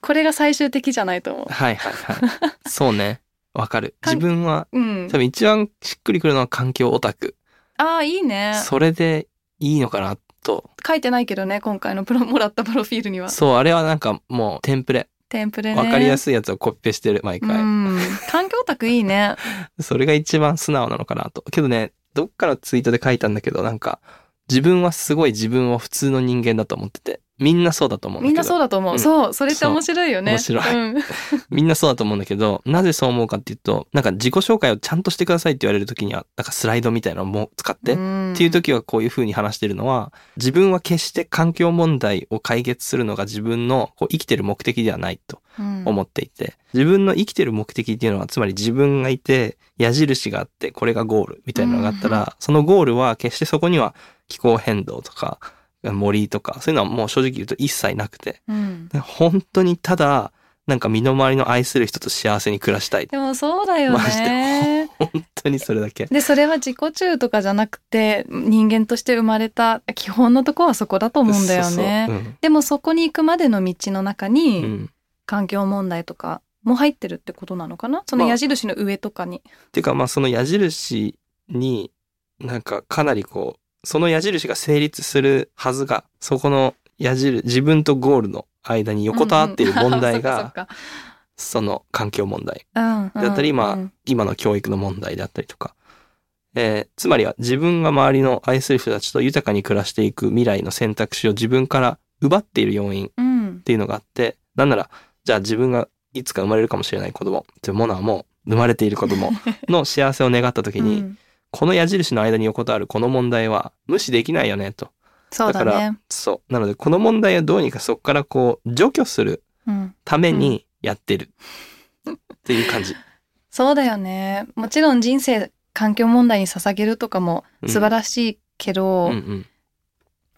これが最終的じゃないと思はいはいはい。そうね。わかる。自分は、う。うん多。分一番しっくりくるのは環境オタク。ああいいね。それでいいのかなと。書いてないけどね今回のプロもらったプロフィールには。そう、あれはなんかもうテンプレ。テンプレね。わかりやい。すいやつをコピペしてる、毎う回。ん。環境オタクいいね。それが一番素直なのかなと。けどね、どっかのツイートで書いたんだけど、なんか、自分はすごい自分を普通の人間だと思ってて、みんなそうだと思う。みんなそうだと思う。うんそうそれって面白いよね。面白いうん。みんなそうだと思うんだけど、なぜそう思うかっていうと、なんか自己紹介をちゃんとしてくださいって言われる時には、なんかスライドみたいなのも使って、んっていう時はこういう風に話してるのは、自分は決して環境問題を解決するのが自分のこう生きてる目的ではないとうん思っていて、自分の生きてる目的っていうのは、つまり自分がいて、矢印があって、これがゴールみたいなのがあったら、うんそのゴールは決してそこには気候変動とか森とかそういうのはもう正直言うと一切なくて。うん。本当にただなんか身の回りの愛する人と幸せに暮らしたい。でもそうだよマジね。本当にそれだけ。でそれは自己中とかじゃなくて人間として生まれた基本のとこはそこだと思うんだよね。そうそう。でもそこに行くまでの道の中にん。環境問題とかも入ってるってことなのかな？そのまあ。矢印の上とかに。っていうかまあその矢印になんかかなりこうその矢印が成立するはずがそこの矢印自分とゴールの間に横たわっている問題がうんうん。その環境問題。そっかうんうん。だったりまあうん今の教育の問題であったりとか、えーつまりは自分が周りの愛する人たちと豊かに暮らしていく未来の選択肢を自分から奪っている要因っうん。ていうのがあってなんならじゃあ自分がいつか生まれるかもしれない子供というものはもう生まれている子供の幸せを願った時に、うんこの矢印の間に横たわるこの問題は無視できないよねと。そうだからね。そう。なのでこの問題をどうにかそこからこう除去するうんためにやってるっていう感じ。そうだよね。もちろん人生環境問題に捧げるとかもうん素晴らしいけど、うんうん。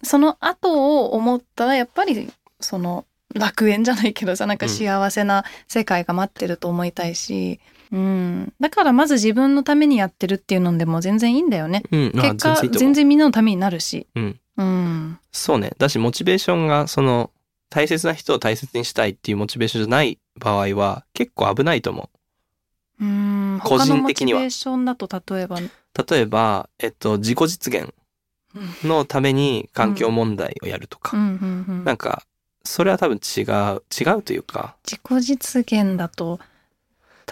その後を思ったらやっぱりその楽園じゃないけどさなんか幸せな世界が待ってると思いたいし、うん、だからまず自分のためにやってるっていうのでも全然いいんだよね。うん。まあ結果全全然みんなのためになるし。うん。うん。そうね。だし、モチベーションが、その、大切な人を大切にしたいっていうモチベーションじゃない場合は、結構危ないと思うん。個人的にはモチベーションだと例えば。う。例えば、えっと、自己実現のために環境問題をやるとか。うんうんうんなんか、それは多分違う、違うというか、自己実現だと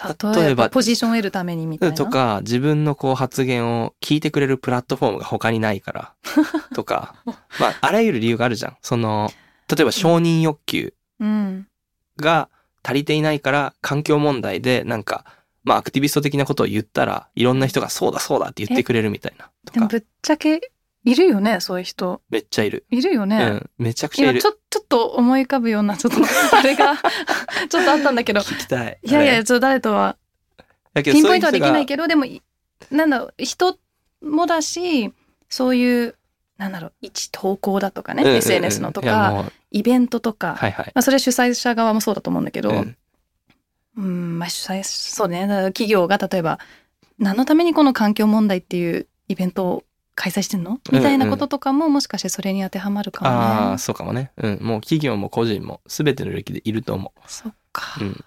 例例えばポジションを得るためにみたいな？とか、自分のこう発言を聞いてくれるプラットフォームが他にないから、とか、まあ、あらゆる理由があるじゃん。その、例えば承認欲求うん。が足りていないから、環境問題でなんか、まあ、アクティビスト的なことを言ったら、いろんな人がそうだそうだって言ってくれるみたいな。とか、でもぶっちゃけいるよねそういう人。めっちゃいる。いるよね。うん、めちゃくちゃいる今ち。ょちょっと思い浮かぶようなちょっとあれが ちょっとあったんだけど聞きたい。いやいやちょっと誰とはピンポイントはできないど。けどでもいなんだろう人もだしそういうなんだろう一投稿だとかね、うんうんうん SNS のとかイベントとか、はいはい。まあ、それ主催者側もそうだと思うんだけど、うんうんまあ主催そうね企業が例えば何のためにこの環境問題っていうイベントを開催してんの？みたいなこととかももしかしてそれに当てはまるかもね。ああ、そうかもね。うん。もう企業も個人も全ての領域でいると思そっか、う。うん。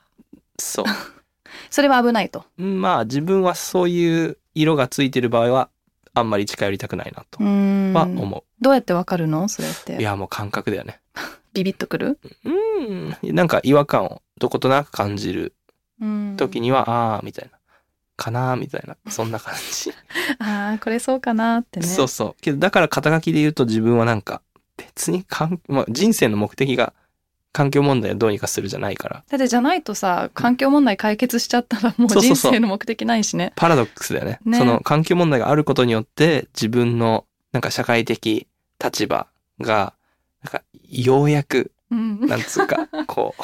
そう。それは危ないと。まあ自分はそういう色がついてる場合はあんまり近寄りたくないなとは思どうやってわかるの？それっう。いて。やもう感覚だよね。ビビッとくる？うん。なんか違和感をどことなく感じるうん時には、ああみたいな。かなーみたいな。そんな感じ。ああこれそうかなってね。そうそう。けどだから肩書きで言うと自分はなんか別にかん、まあ、人生の目的が環境問題をどうにかするじゃないから。だってじゃないとさ環境問題解決しちゃったらもう人生の目的ないしね。パラドックスだよね。ねその環境問題があることによって自分のなんか社会的立場がなんかようやくうん、なんつうかこう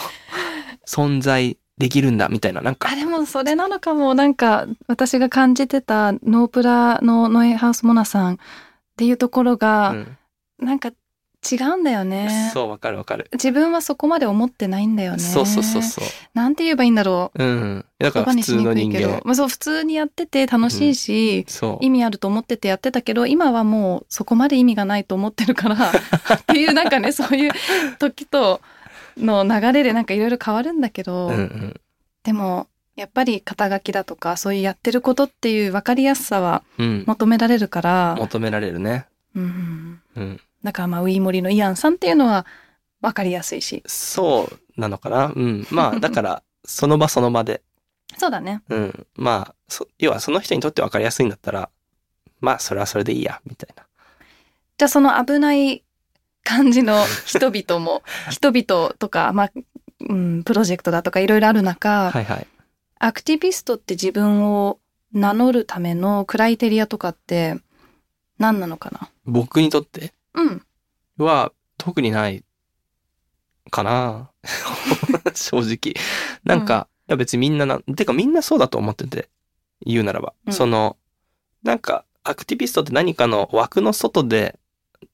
存在できるんだみたいななんかあでもそれなのかもなんか私が感じてたノープラのノエハウスモナさんっていうところが、うんなんか違うんだよね。そうわかるわかる。自分はそこまで思ってないんだよね。そうそうそうそう。なんて言えばいいんだろう。うん。だから普通の人間。。まあそう普通にやってて楽しいし、そう。意味あると思っててやってたけど今はもうそこまで意味がないと思ってるから っていうなんかねそういう時との流れでなんかいろいろ変わるんだけど、うんうん。でもやっぱり肩書きだとかそういうやってることっていう分かりやすさはうん。求められるから、求められるね。うん、うん。だからまあウイモリのイアンさんっていうのは分かりやすいしそうなのかな。うん。まあだから その場その場で。そうだねうん。まあ、そ要はその人にとって分かりやすいんだったら、まあそれはそれでいいや、みたいな。じゃあその危ない感じの人々も 人々とか、まあうん、プロジェクトだとかいろいろある中、はいはい。アクティビストって自分を名乗るためのクライテリアとかって何なのかな？僕にとって？うんは特にないかな 正直。なんか、いや別にみんなな、てかみんなそうだと思ってて、言うならば。うんその、なんか、アクティビストって何かの枠の外で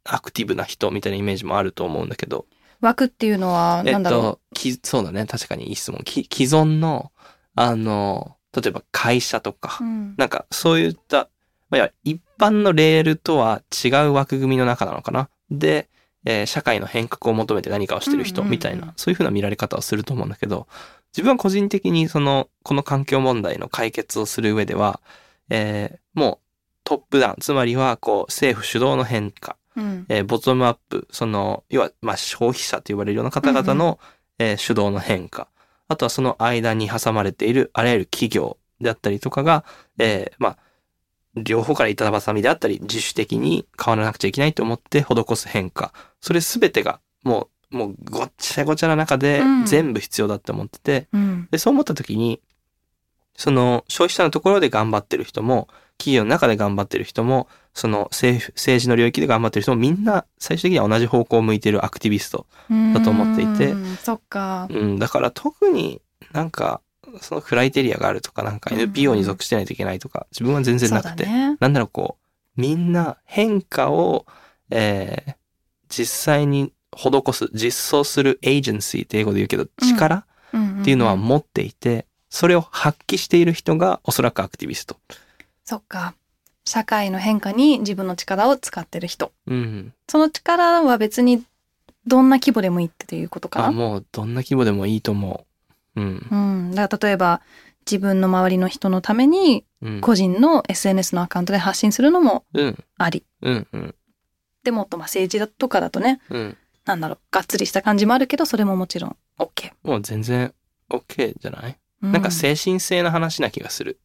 アクティブな人みたいなイメージもあると思うんだけど、枠っていうのは、えっなんだろと、きそうだね。確かにいい質問。き既存の、あの、例えば会社とか、う。うん。なんかそういった、まあ、一般のレールとは違う枠組みの中なのかな。で、えー社会の変革を求めて何かをしてる人みたいな、そういうふうな見られ方をすると思うんだけど、自分は個人的にその、この環境問題の解決をする上では、えーもうトップダウン、つまりはこう政府主導の変化、うん。えーボトムアップ、その、要は、まあ、消費者と呼ばれるような方々の、えー主導の変化。あとはその間に挟まれているあらゆる企業であったりとかが、えーまあ、両方から板挟みであったり、自主的に変わらなくちゃいけないと思って施す変化。それすべてが、もう、もうごっちゃごちゃな中でうん全部必要だって思ってて、うん。で、そう思った時に、その消費者のところで頑張ってる人も、企業の中で頑張ってる人も、その政府、政治の領域で頑張ってる人もみんな最終的には同じ方向を向いてるアクティビスト。だと思っていてうんそっか。うん、だから特になんか、そのクライテリアがあるとか、なんかうん NPO に属してないといけないとか、自分は全然なくて、ね。なんだろうこう、みんな変化を、えー実際に施す、実装するエージェンシーって英語で言うけど、力、っていうのは持っていて、それを発揮している人がおそらくアクティビスト。そっか。社会の変化に自分の力を使ってる人。うん。その力は別にどんな規模でもいいっていうことかあ、な。もうどんな規模でもいいと思う。うん。うん。だから例えば自分の周りの人のためにうん。個人の SNS のアカウントで発信するのもうん。あり。うん。うん。でもっとまあ政治だとかだとね、うん。なんだろう、がっつりした感じもあるけど、それももちろん OK。もう全然 OK じゃない、うなんか精神性の話な気がする。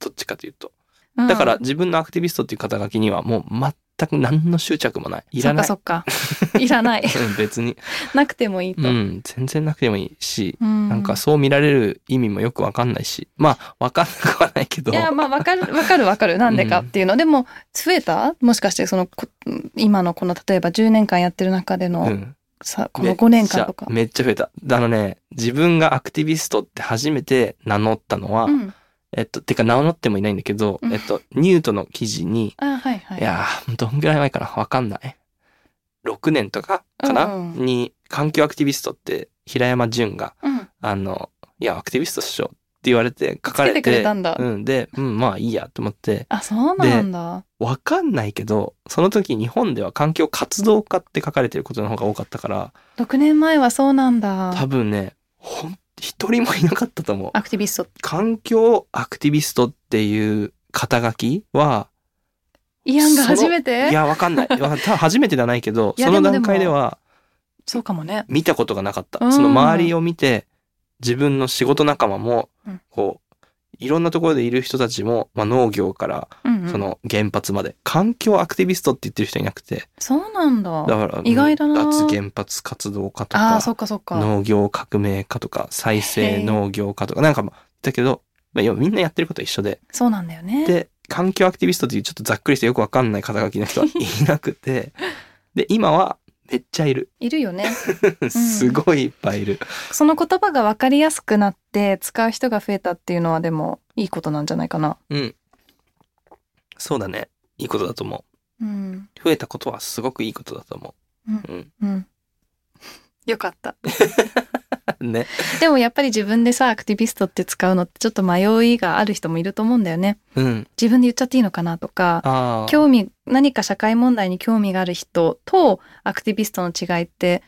どっちかというと。うんだから自分のアクティビストっていう肩書きにはもう全く何の執着もない。いらない。そっかそっか。いらない。うん別に。なくてもいいと。うん。全然なくてもいいし、うんなんかそう見られる意味もよくわかんないし。まあ、わかんなくはないけど。いや、まあ、わかる、わかるわかる。なんでかっていうの。でも、増えた？もしかして、その、こ今のこの、例えば10年間やってる中での、うん。さ、この5年間とか。めっちゃめっちゃ増えた。あのね、自分がアクティビストって初めて名乗ったのは、うん。えっと、てか名乗ってもいないんだけど、うんえっと、ニュートの記事に、あ、はいはい。いやー、どんぐらい前かなわかんない。6年とかかな、うんうんに、環境アクティビストって平山淳が、うん。あの、いや、アクティビストっしょって言われて書かれて。つけてくれたんだうん。で、うん、まあいいやと思って、あ、そうなんだ。わかんないけど、その時日本では環境活動家って書かれてることの方が多かったから、6年前はそうなんだ。多分ね、ほん、一人もいなかったと思う。アクティビスト。環境アクティビストっていう肩書きは、イアンが初めて？いや、わかんない。わかん多分初めてではないけど、その段階ではそうかもね。見たことがなかった。うんその周りを見て、自分の仕事仲間もうん、こう、いろんなところでいる人たちも、まあ、農業から、うん、うん。その原発まで、環境アクティビストって言ってる人いなくて、そうなんだ。だから、意外だなうん脱原発活動家とああ、かそ、っかそっか。農業革命家とか、再へ生え農業家とか、なんかもだけど、まあ、みんなやってることは一緒で、そうなんだよね。で、環境アクティビストっていうちょっとざっくりしてよくわかんない肩書きの人はいなくて、で、今はめっちゃいる。いるよね。すごいいっぱいいる。その言葉が分かりやすくなって使う人が増えたっていうのはでもいいことなんじゃないかな。うん。そうだね。いいことだと思うん。う。増えたことはすごくいいことだと思うんう。うん。うん。よかった。ね。でもやっぱり自分でさ、アクティビストって使うのってちょっと迷いがある人もいると思うんだよね。うん。自分で言っちゃっていいのかなとか。興味、何か社会問題に興味がある人とアクティビストの違いって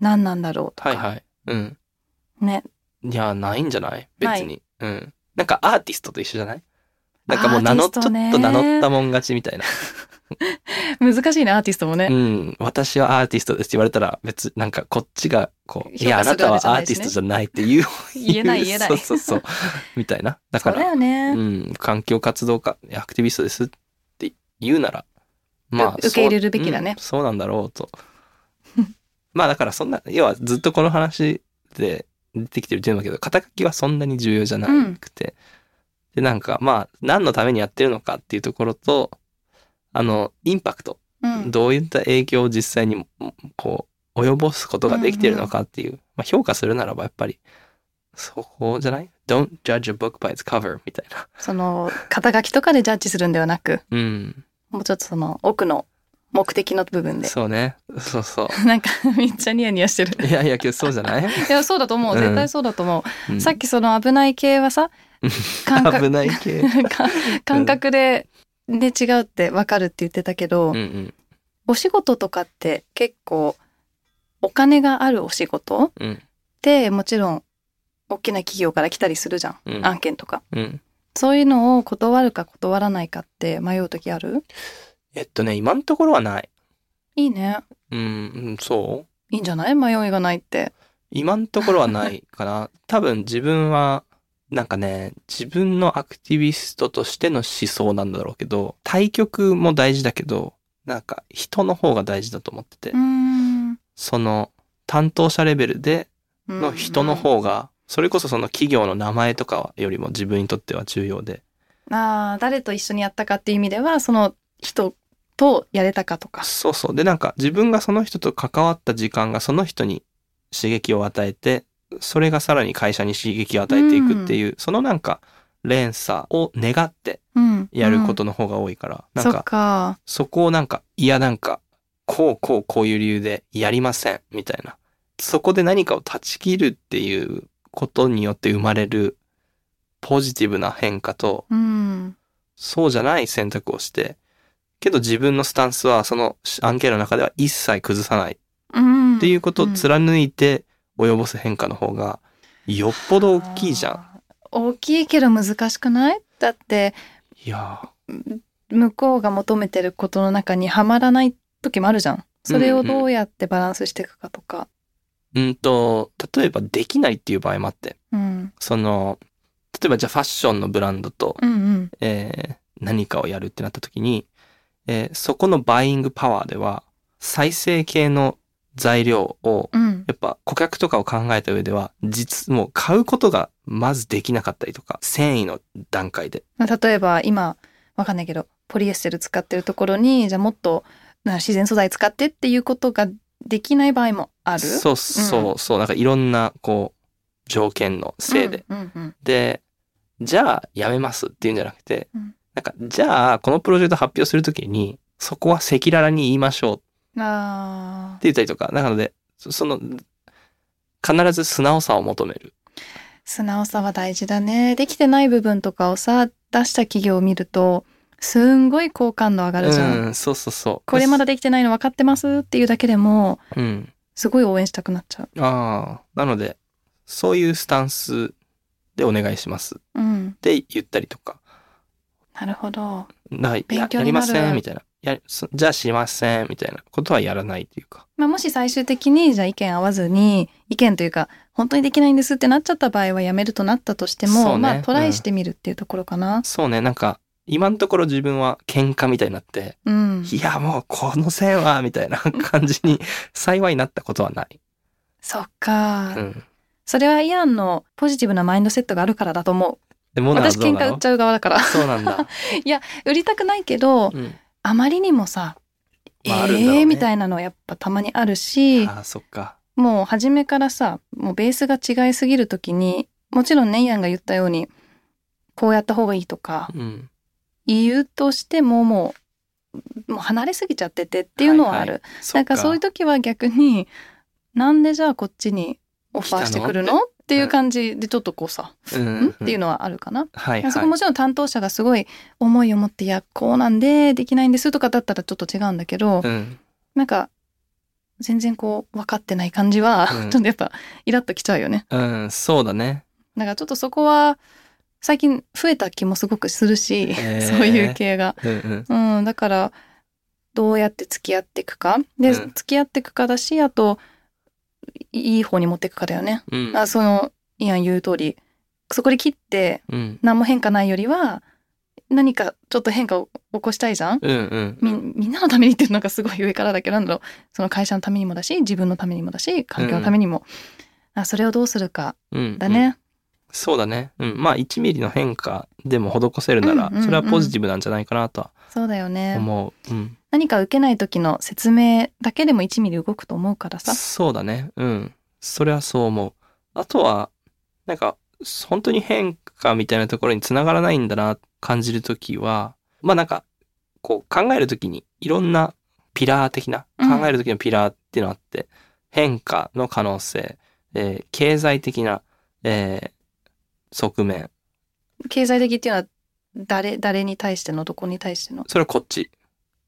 何なんだろうとか。はいはい。うん。ね。いや、ないんじゃない？別ないに。うん。なんかアーティストと一緒じゃない？なんかもう名乗っ、ちょっと名乗ったもん勝ちみたいな。難しいね、アーティストもね。うん。私はアーティストですって言われたら別、なんかこっちが、こう、いや、あ評価するなたはアーティストじゃないって言う。言えない言えない。そうそうそう。みたいな。だから、よね。うん。環境活動家、アクティビストですって言うなら、まあ、う受け入れるべきだねそううんそうなんだろうと。まあだからそんな、要はずっとこの話で出てきてるっていうんだけど、肩書きはそんなに重要じゃなくて。で、なんかまあ、何のためにやってるのかっていうところと、あの、インパクト。うん。どういった影響を実際にこう及ぼすことができているのかっていう、まあ、評価するならばやっぱりそこじゃない ?Don't judge a book by its cover みたいな。その、肩書きとかでジャッジするんではなく、うん。もうちょっとその奥の目的の部分で。そうね。そうそ なんかめっちゃニヤニヤしてる。う。いやいや、けどそうじゃない、いや、そうだと思う。うん絶対そうだと思う。うんさっきその危ない系はさ、感覚危ない系。か感覚で、で違うってわかるって言ってたけど、うんうん。お仕事とかって結構お金があるお仕事っうん。てもちろん大きな企業から来たりするじゃん、うん案件とかうん。そういうのを断るか断らないかって迷う時ある？えっとね、今のところはない。いいねうん、うん、そう？いいんじゃない？迷いがないって今のところはないかな。多分自分は、なんかね、自分のアクティビストとしての思想なんだろうけど、対局も大事だけど、なんか人の方が大事だと思ってて、その担当者レベルでの人の方が、それこそその企業の名前とかよりも自分にとっては重要で、ああ誰と一緒にやったかっていう意味ではその人とやれたかとか。そうそう。で、なんか自分がその人と関わった時間がその人に刺激を与えて、それがさらに会社に刺激を与えていくっていう、そのなんか連鎖を願ってうん。やることの方が多いから、うん。なんかか。そこをなんか、いやなんか、こうこうこういう理由でやりません、みたいな。そこで何かを断ち切るっていうことによって生まれるポジティブな変化と、うん。そうじゃない選択をして、けど自分のスタンスはその案件の中では一切崩さないうんっていうことを貫いて及ぼす変化の方がよっぽど大きいじゃん。ん大きいけど難しくない？だっていや向こうが求めてることの中にはまらない時もあるじゃん。それをどうやってバランスしていくかとか。ーうんと、例えばできないっていう場合もあって、うん。その、例えばじゃあファッションのブランドと、うんうん。えー何かをやるってなった時に、えーそこのバイイングパワーでは再生系の材料をうん。やっぱ顧客とかを考えた上では、実、もう買うことがまずできなかったりとか、繊維の段階で。まあ例えば今、わかんないけど、ポリエステル使ってるところに、じゃあもっとな自然素材使ってっていうことができない場合もある？そうそうそう、なんかいろんな、こう、条件のせいで。。うんうんうんで、じゃあやめますっていうんじゃなくて、うんなんか、じゃあこのプロジェクト発表するときに、そこは赤裸々に言いましょうってああ。言ったりとか、なので、そその、必ず素直さを求める。素直さは大事だね。できてない部分とかをさ、出した企業を見ると、すんごい好感度上がるじゃん。うん、そうそうそう。これまだできてないの分かってますっていうだけでも、うん。すごい応援したくなっちゃう。ああ、なので、そういうスタンスでお願いしますっうん。て言ったりとか、なるほど。だから勉強になるせんみたいな。やそじゃあしませんみたいなことはやらないっていうか。まあ、もし最終的にじゃあ意見合わずに意見というか本当にできないんですってなっちゃった場合はやめるとなったとしても、ねまあトライしてみるっていうところかな。そうね、なんか、今のところ自分は喧嘩みたいになって、うん。いやもうこの線は、みたいな感じに幸いなったことはない。そっか、うん。それはイアンのポジティブなマインドセットがあるからだと思でう。も私喧嘩売っちゃう側だから。そうなんだ。売りたくないけど、うん。あまりにもさ、まああるんだろうねえーみたいなのやっぱたまにあるし、ああ、そっか。もう初めからさ、もうベースが違いすぎるときに、もちろんね、イアンが言ったように、こうやった方がいいとか、うん。言うとしてももう、もう離れすぎちゃっててっていうのはある。はいはいなんかそういう時は逆に、なんでじゃあこっちにオファーしてくるの？っていう感じでちょっとこうさ、うんん？っていうのはあるかな？はいはい。そこもちろん担当者がすごい思いを持って、いや、こうなんでできないんですとかだったらちょっと違うんだけど、うん。なんか、全然こう分かってない感じは、うんちょっとやっぱイラッときちゃうよね。うん、そうだね。だからちょっとそこは最近増えた気もすごくするし、へーそういう系が。うんうん。うん、だからどうやって付き合っていくか。で、うん付き合っていくかだし、あと、いい方に持っていくかだよね。うん。あその、イアン言う通り、そこで切ってうん。何も変化ないよりは、何かちょっと変化を起こしたいじゃん？うんうん。みみんなのためにっていうのがすごい上からだけどなんだろうその会社のためにもだし自分のためにもだし環境のためにも、あそれをどうするかうん。だね、そうだね。うん。まあ、1ミリの変化でも施せるならうんうんう、んそれはポジティブなんじゃないかなとはそうだよね思う。うん。何か受けない時の説明だけでも1ミリ動くと思うからさそうだね。うん。それはそう思う。あとは、なんか、本当に変化みたいなところにつながらないんだな、感じるときは、まあなんか、こう考えるときにいろんなピラー的な、うん考える時のピラーっていうのがあって、変化の可能性、えー経済的な、えー側面、経済的っていうのは誰誰に対しての？どこに対しての？それはこっち。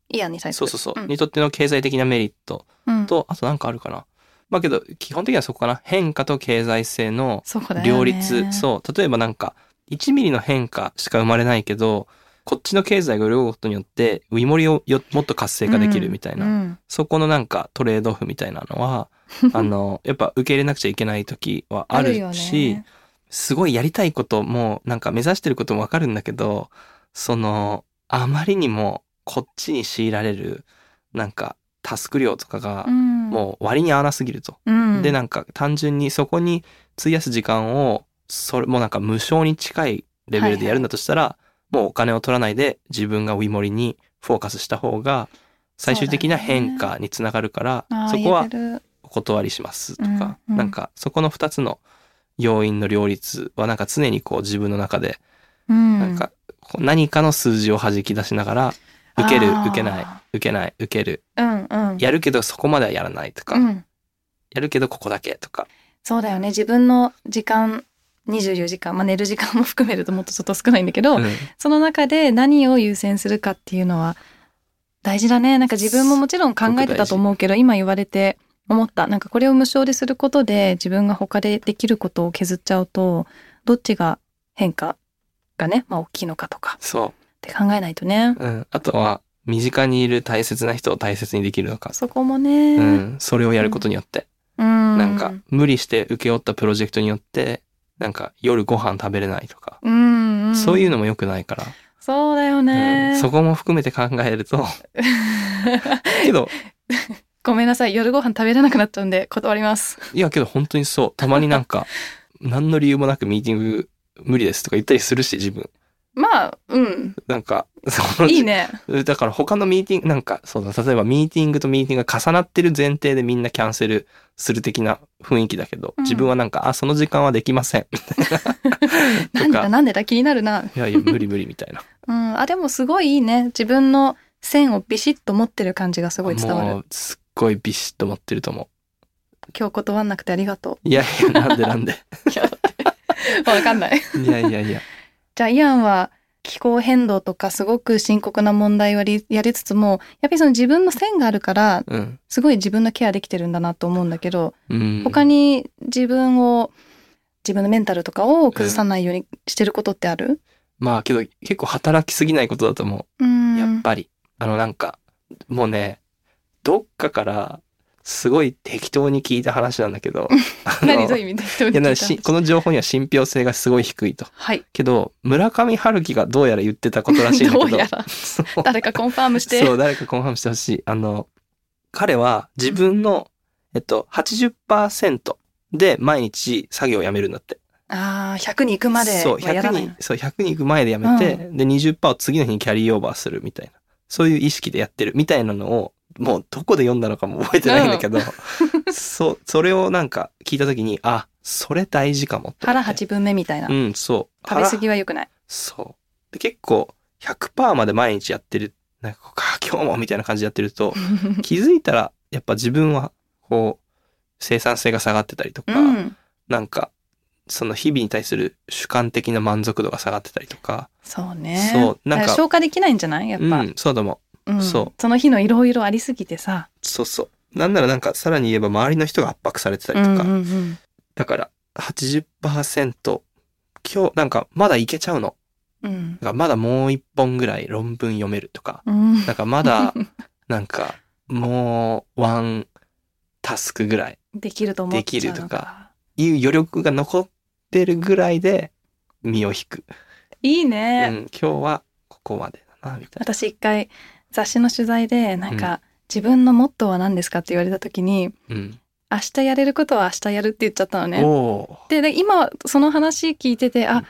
イアンに対してそうそうそう。んにとっての経済的なメリットうんと、あとなんかあるかな。まあけど、基本的にはそこかな。変化と経済性の両立。そう。例えばなんか、1ミリの変化しか生まれないけど、こっちの経済が潤うことによって、ウィモリをよもっと活性化できるみたいな。うんそこのなんかトレードオフみたいなのは、あの、やっぱ受け入れなくちゃいけない時はあるよし、ねすごいやりたいことも、なんか目指してることもわかるんだけど、その、あまりにもこっちに強いられる、なんか、タスク量とかがう、ん。もう割に合わなすぎると。うん。で、なんか単純にそこに費やす時間を、それもなんか無償に近いレベルでやるんだとしたら、もうお金を取らないで自分がウィモリにフォーカスした方が、最終的な変化につながるから、あーそこはお断りしますとか、うんうん。なんかそこの二つの要因の両立はなんか常にこう自分の中で、うん。なんか何かの数字を弾き出しながら、受ける、受けない、受けない、受ける。うんうん。やるけどそこまではやらないとか、うん。やるけどここだけとか。そうだよね。自分の時間24時間、まあ、寝る時間も含めるともっとちょっと少ないんだけど、うん。その中で何を優先するかっていうのは大事だね。なんか自分ももちろん考えてたと思うけど今言われて思った。なんかこれを無償ですることで自分が他でできることを削っちゃうとどっちが変化がね、まあ、大きいのかとか。そって考えないとねう。うん。あとは、身近にいる大切な人を大切にできるのか。そこもね、うん。それをやることによって。うん、なんか、無理して請け負ったプロジェクトによって、なんか、夜ご飯食べれないとか。うん、うん、そういうのも良くないから。そうだようね、んそこも含めて考えると、けど、ごめんなさい夜ご飯食べれなくなっちゃうんで断りますいやけど本当にそう。たまになんか、何の理由もなくミーティング無理ですとか言ったりするし、自分。まあうんなんか、そのいいねだから他のミーティング、なんか、そうだ、例えばミーティングとミーティングが重なってる前提でみんなキャンセルする的な雰囲気だけど、うん自分はなんか、あ、その時間はできません。なんでだなんでだ気になるな。いやいや、無理無理みたいな。うん、あでもすごいいいね自分の線をビシッと持ってる感じがすごい伝わるもう、すっごいビシッと持ってると思今日断んなくてありがとう。いやいや、なんでなんで。わかんないいやいやいや。じゃあイアンは気候変動とかすごく深刻な問題をやりつつもやっぱりその自分の線があるからうん。すごい自分のケアできてるんだなと思うんだけど、うん。他に自分を自分のメンタルとかを崩さないようにしてることってある？まあけど、結構働きすぎないことだと思う。うんやっぱり。あのなんか、もうね、どっかから、すごい適当に聞いた話なんだけど。何どういう意味で人に聞いたしこの情報には信憑性がすごい低いと。はいけど、村上春樹がどうやら言ってたことらしいんだけど。どうやら誰かコンファームしてそう、誰かコンファームしてほしい。あの、彼は自分の、えっと、80%で毎日作業をやめるんだって。ああ100に行くまでそう、100はやらないに、そう、100に行く前でやめて、で、20%を次の日にキャリーオーバーするみたいな。そういう意識でやってるみたいなのを、もうどこで読んだのかも覚えてないんだけど、そう、それをなんか聞いたときに、あ、それ大事かもって思腹って。8分目みたいな、うん、そう。食べ過腹ぎは良くない。そう。で、結構、100%まで毎日やってる、なんか今日もみたいな感じでやってると、気づいたら、やっぱ自分は、こう、生産性が下がってたりとか、うん。なんか、その日々に対する主観的な満足度が下がってたりとか、そうね。そうなんか消化できないんじゃない？やっぱ、うん、そうだもん。うん。そう。その日のいろいろありすぎてさ。そうそう。なんならなんか、さらに言えば周りの人が圧迫されてたりとか、うんうんだから、80%、今日、なんか、まだいけちゃうの。うん。うんなんかまだもう一本ぐらい論文読めるとか、うん。なんかまだ、なんか、もう、ワンタスクぐらい、できると思っちゃうできるとか。いう余力が残ってるぐらいで、身を引く。いいうん、ね、今日はここまでだな、みたい私一回雑誌の取材でなんか、自分のモットーは何ですかって言われた時にな。うん。明日やれることは明日やるって言っちゃったのね。でで今その話聞いててあ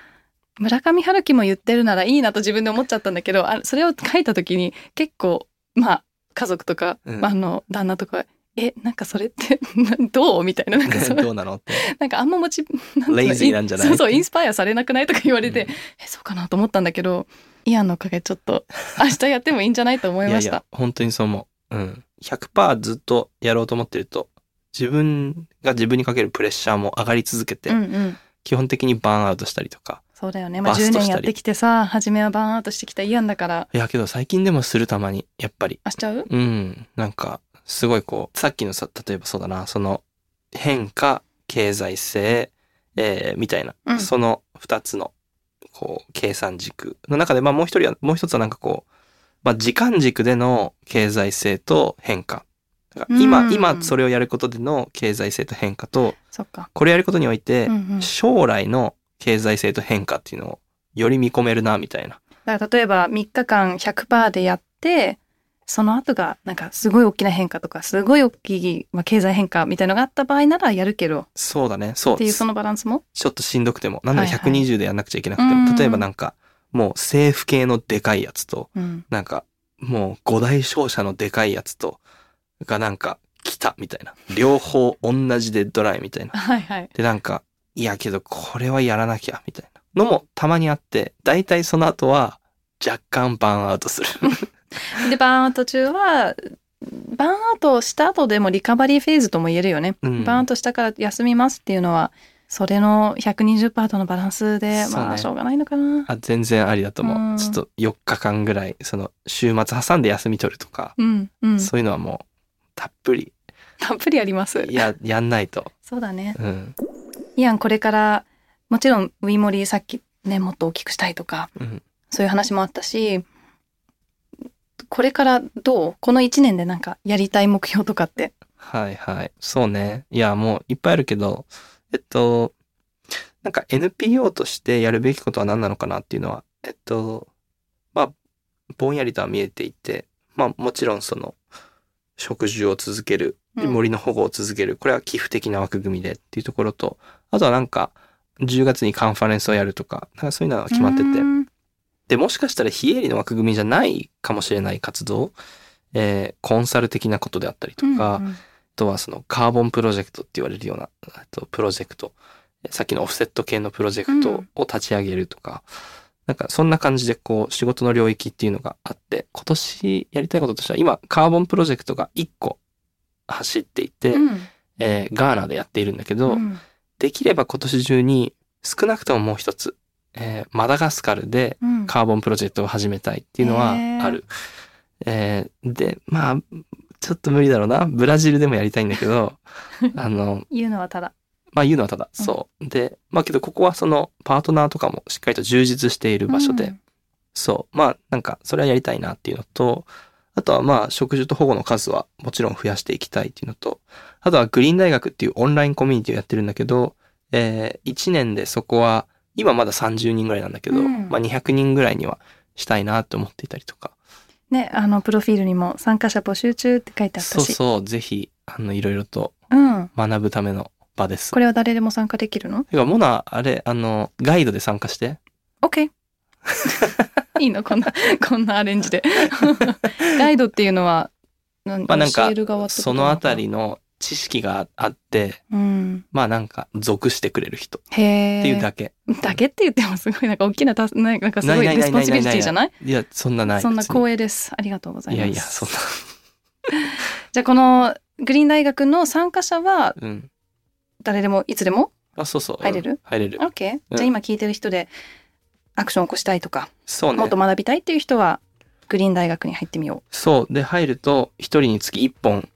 村上春樹も言ってるならいいなと自分で思っちゃったんだけどあそれを書いた時に結構まあ家族とか、うん。まああの旦那とかえなんかそれって どうみたいななんかそ どうなのって。なんかあんまモチなんレイジーなんじゃない？そうそうインスパイアされなくない？とか言われて、うん。えそうかなと思ったんだけどイアンのおかげちょっと 明日やってもいいんじゃないと思いましたいや本当にそう思う。うん。100%ずっとやろうと思ってると、自分が自分にかけるプレッシャーも上がり続けて、うんうん基本的にバーンアウトしたりとか。そうだよねまあ10バストしたり年やってきてさ初めはバーンアウトしてきたイアンだからいやけど最近でもするたまに、やっぱり。あしちゃう？うん。なんか、すごいこう、さっきのさ、例えばそうだな、その、変化、経済性、えーみたいな、うんその二つの、こう、計算軸の中で、まあもう一人は、もう一つはなんかこう、まあ時間軸での経済性と変化。今、うん今それをやることでの経済性と変化と、そっかこれやることにおいて将来の経済性と変化っていうのをより見込めるな、みたいな。だから例えば3日間100%でやってその後がなんかすごい大きな変化とかすごい大きい、まあ、経済変化みたいのがあった場合ならやるけどそうだね。そう。っていうそのバランスも？ちょっとしんどくても、なんならはいはい120でやんなくちゃいけなくても、うん例えばなんか、もう政府系のでかいやつと、うんなんか、もう五大商社のでかいやつと、がなんか、来たみたいな。両方同じデッドラインみたいな。はいはいで、なんか、いやけどこれはやらなきゃ、みたいなのもたまにあって、大体その後は若干バーンアウトする。でバーンアウト中はバーンアウトした後でもリカバリーフェーズとも言えるよね、うん。バーンアウトしたから休みますっていうのはそれの120%とのバランスで、ね。まあしょうがないのかな。あ全然ありだと思う。うん。ちょっと4日間ぐらい、その週末挟んで休み取るとか、うんうん。そういうのはもう、たっぷり、たっぷりありますや、やんないと。そうだね。うん。イアンこれからもちろんウィモリさっきねもっと大きくしたいとかうん。そういう話もあったしこれからどう？この1年でなんかやりたい目標とかって？はいはい。そうね。いや、もういっぱいあるけど、えっと、なんか NPO としてやるべきことは何なのかなっていうのは、えっと、まあ、ぼんやりとは見えていて、まあもちろんその、植樹を続ける、うん。森の保護を続ける、これは寄付的な枠組みでっていうところと、あとはなんか、10月にカンファレンスをやるとか、なんかそういうのは決まってて。う、んで、もしかしたら非営利の枠組みじゃないかもしれない活動、えーコンサル的なことであったりとか、うんうん。あとはそのカーボンプロジェクトって言われるような、とプロジェクト、えさっきのオフセット系のプロジェクトを立ち上げるとか、なんかそんな感じでこう仕事の領域っていうのがあって、今年やりたいこととしては今カーボンプロジェクトが1個走っていて、うん。えーガーナでやっているんだけど、うん。できれば今年中に少なくとももう一つ、えーマダガスカルでうんカーボンプロジェクトを始めたいっていうのはある。えーで、まあ、ちょっと無理だろうな。ブラジルでもやりたいんだけど、あの、言うのはただまあ言うのはただ、うんそう。で、まあけどここはそのパートナーとかもしっかりと充実している場所で、うんそう。まあなんかそれはやりたいなっていうのと、あとはまあ植樹と保護の数はもちろん増やしていきたいっていうのと、あとはグリーン大学っていうオンラインコミュニティをやってるんだけど、えー、1年でそこは、今まだ30人ぐらいなんだけど、うんまあ200人ぐらいにはしたいなと思っていたりとか。ねあのプロフィールにも参加者募集中って書いてあったしそうそう、ぜひ、あの、いろいろとうん学ぶための場です。これは誰でも参加できるの？てか、モナ、あれ、あの、ガイドで参加して。 OK いいの？こんなこんなアレンジで ガイドっていうのは何まあなんかそのあたりの知識があって、うんまあなんか属してくれる人っていうだけ。だけって言ってもすごいなんか大きなタスなんかすごい responsibility じゃない？いや、そんなない。そんな光栄ですありがとうございますいやいや、そんな。じゃあこのグリーン大学の参加者はうん。誰でもいつでも？あ、そうそう。入れる？うん入れる。OK、うんじゃあ今聞いてる人でアクション起こしたいとか、そうねもっと。学びたいっていう人はグリーン大学に入ってみよそう。で、入ると、一人につき一本、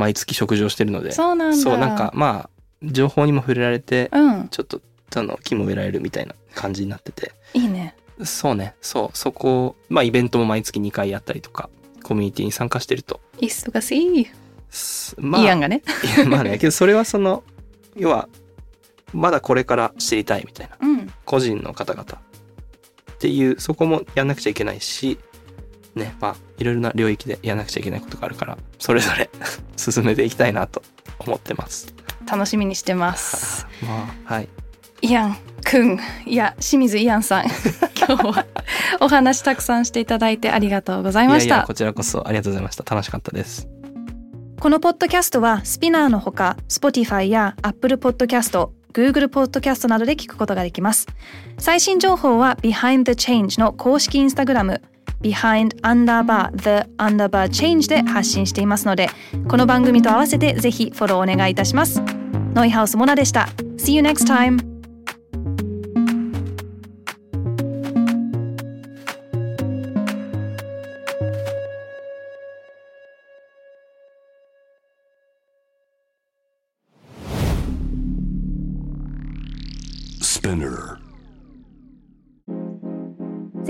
毎月食事をしてるので。うそうなんだそう、なんか、まあ、情報にも触れられて、うんちょっと、あの、木も植えられるみたいな感じになってて。いいねそうね。そう。そこ、まあ、イベントも毎月2回やったりとか、コミュニティに参加してると。忙しい、すまあ、イアンがねいやまあね、けどそれはその、要は、まだこれから知りたいみたいな、うん個人の方々っていう、そこもやんなくちゃいけないし、ね、まあ、いろいろな領域でやんなくちゃいけないことがあるから、それぞれ 進めていきたいなと思ってます。楽しみにしてます まあ、はい。イアンくんいや清水イアンさん 今日はお話たくさんしていただいてありがとうございましたいやいや、こちらこそありがとうございました。楽しかったです。このポッドキャストはスピナーのほか Spotify や Apple Podcast、Google Podcast などで聞くことができます。最新情報は Behind the Change の公式インスタグラム behind underbar the underbar change で発信していますのでこの番組と合わせてぜひフォローお願いいたしますノイハウスモナでした See you next time!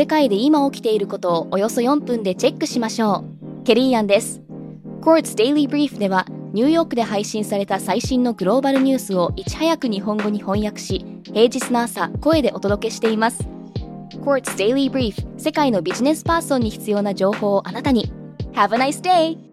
世界で今起きていることをおよそ4分でチェックしましょう。ケリーアンです。Courts Daily Brief ではニューヨークで配信された最新のグローバルニュースをいち早く日本語に翻訳し、平日の朝、声でお届けしています。Courts Daily Brief 世界のビジネスパーソンに必要な情報をあなたに。Have a nice day!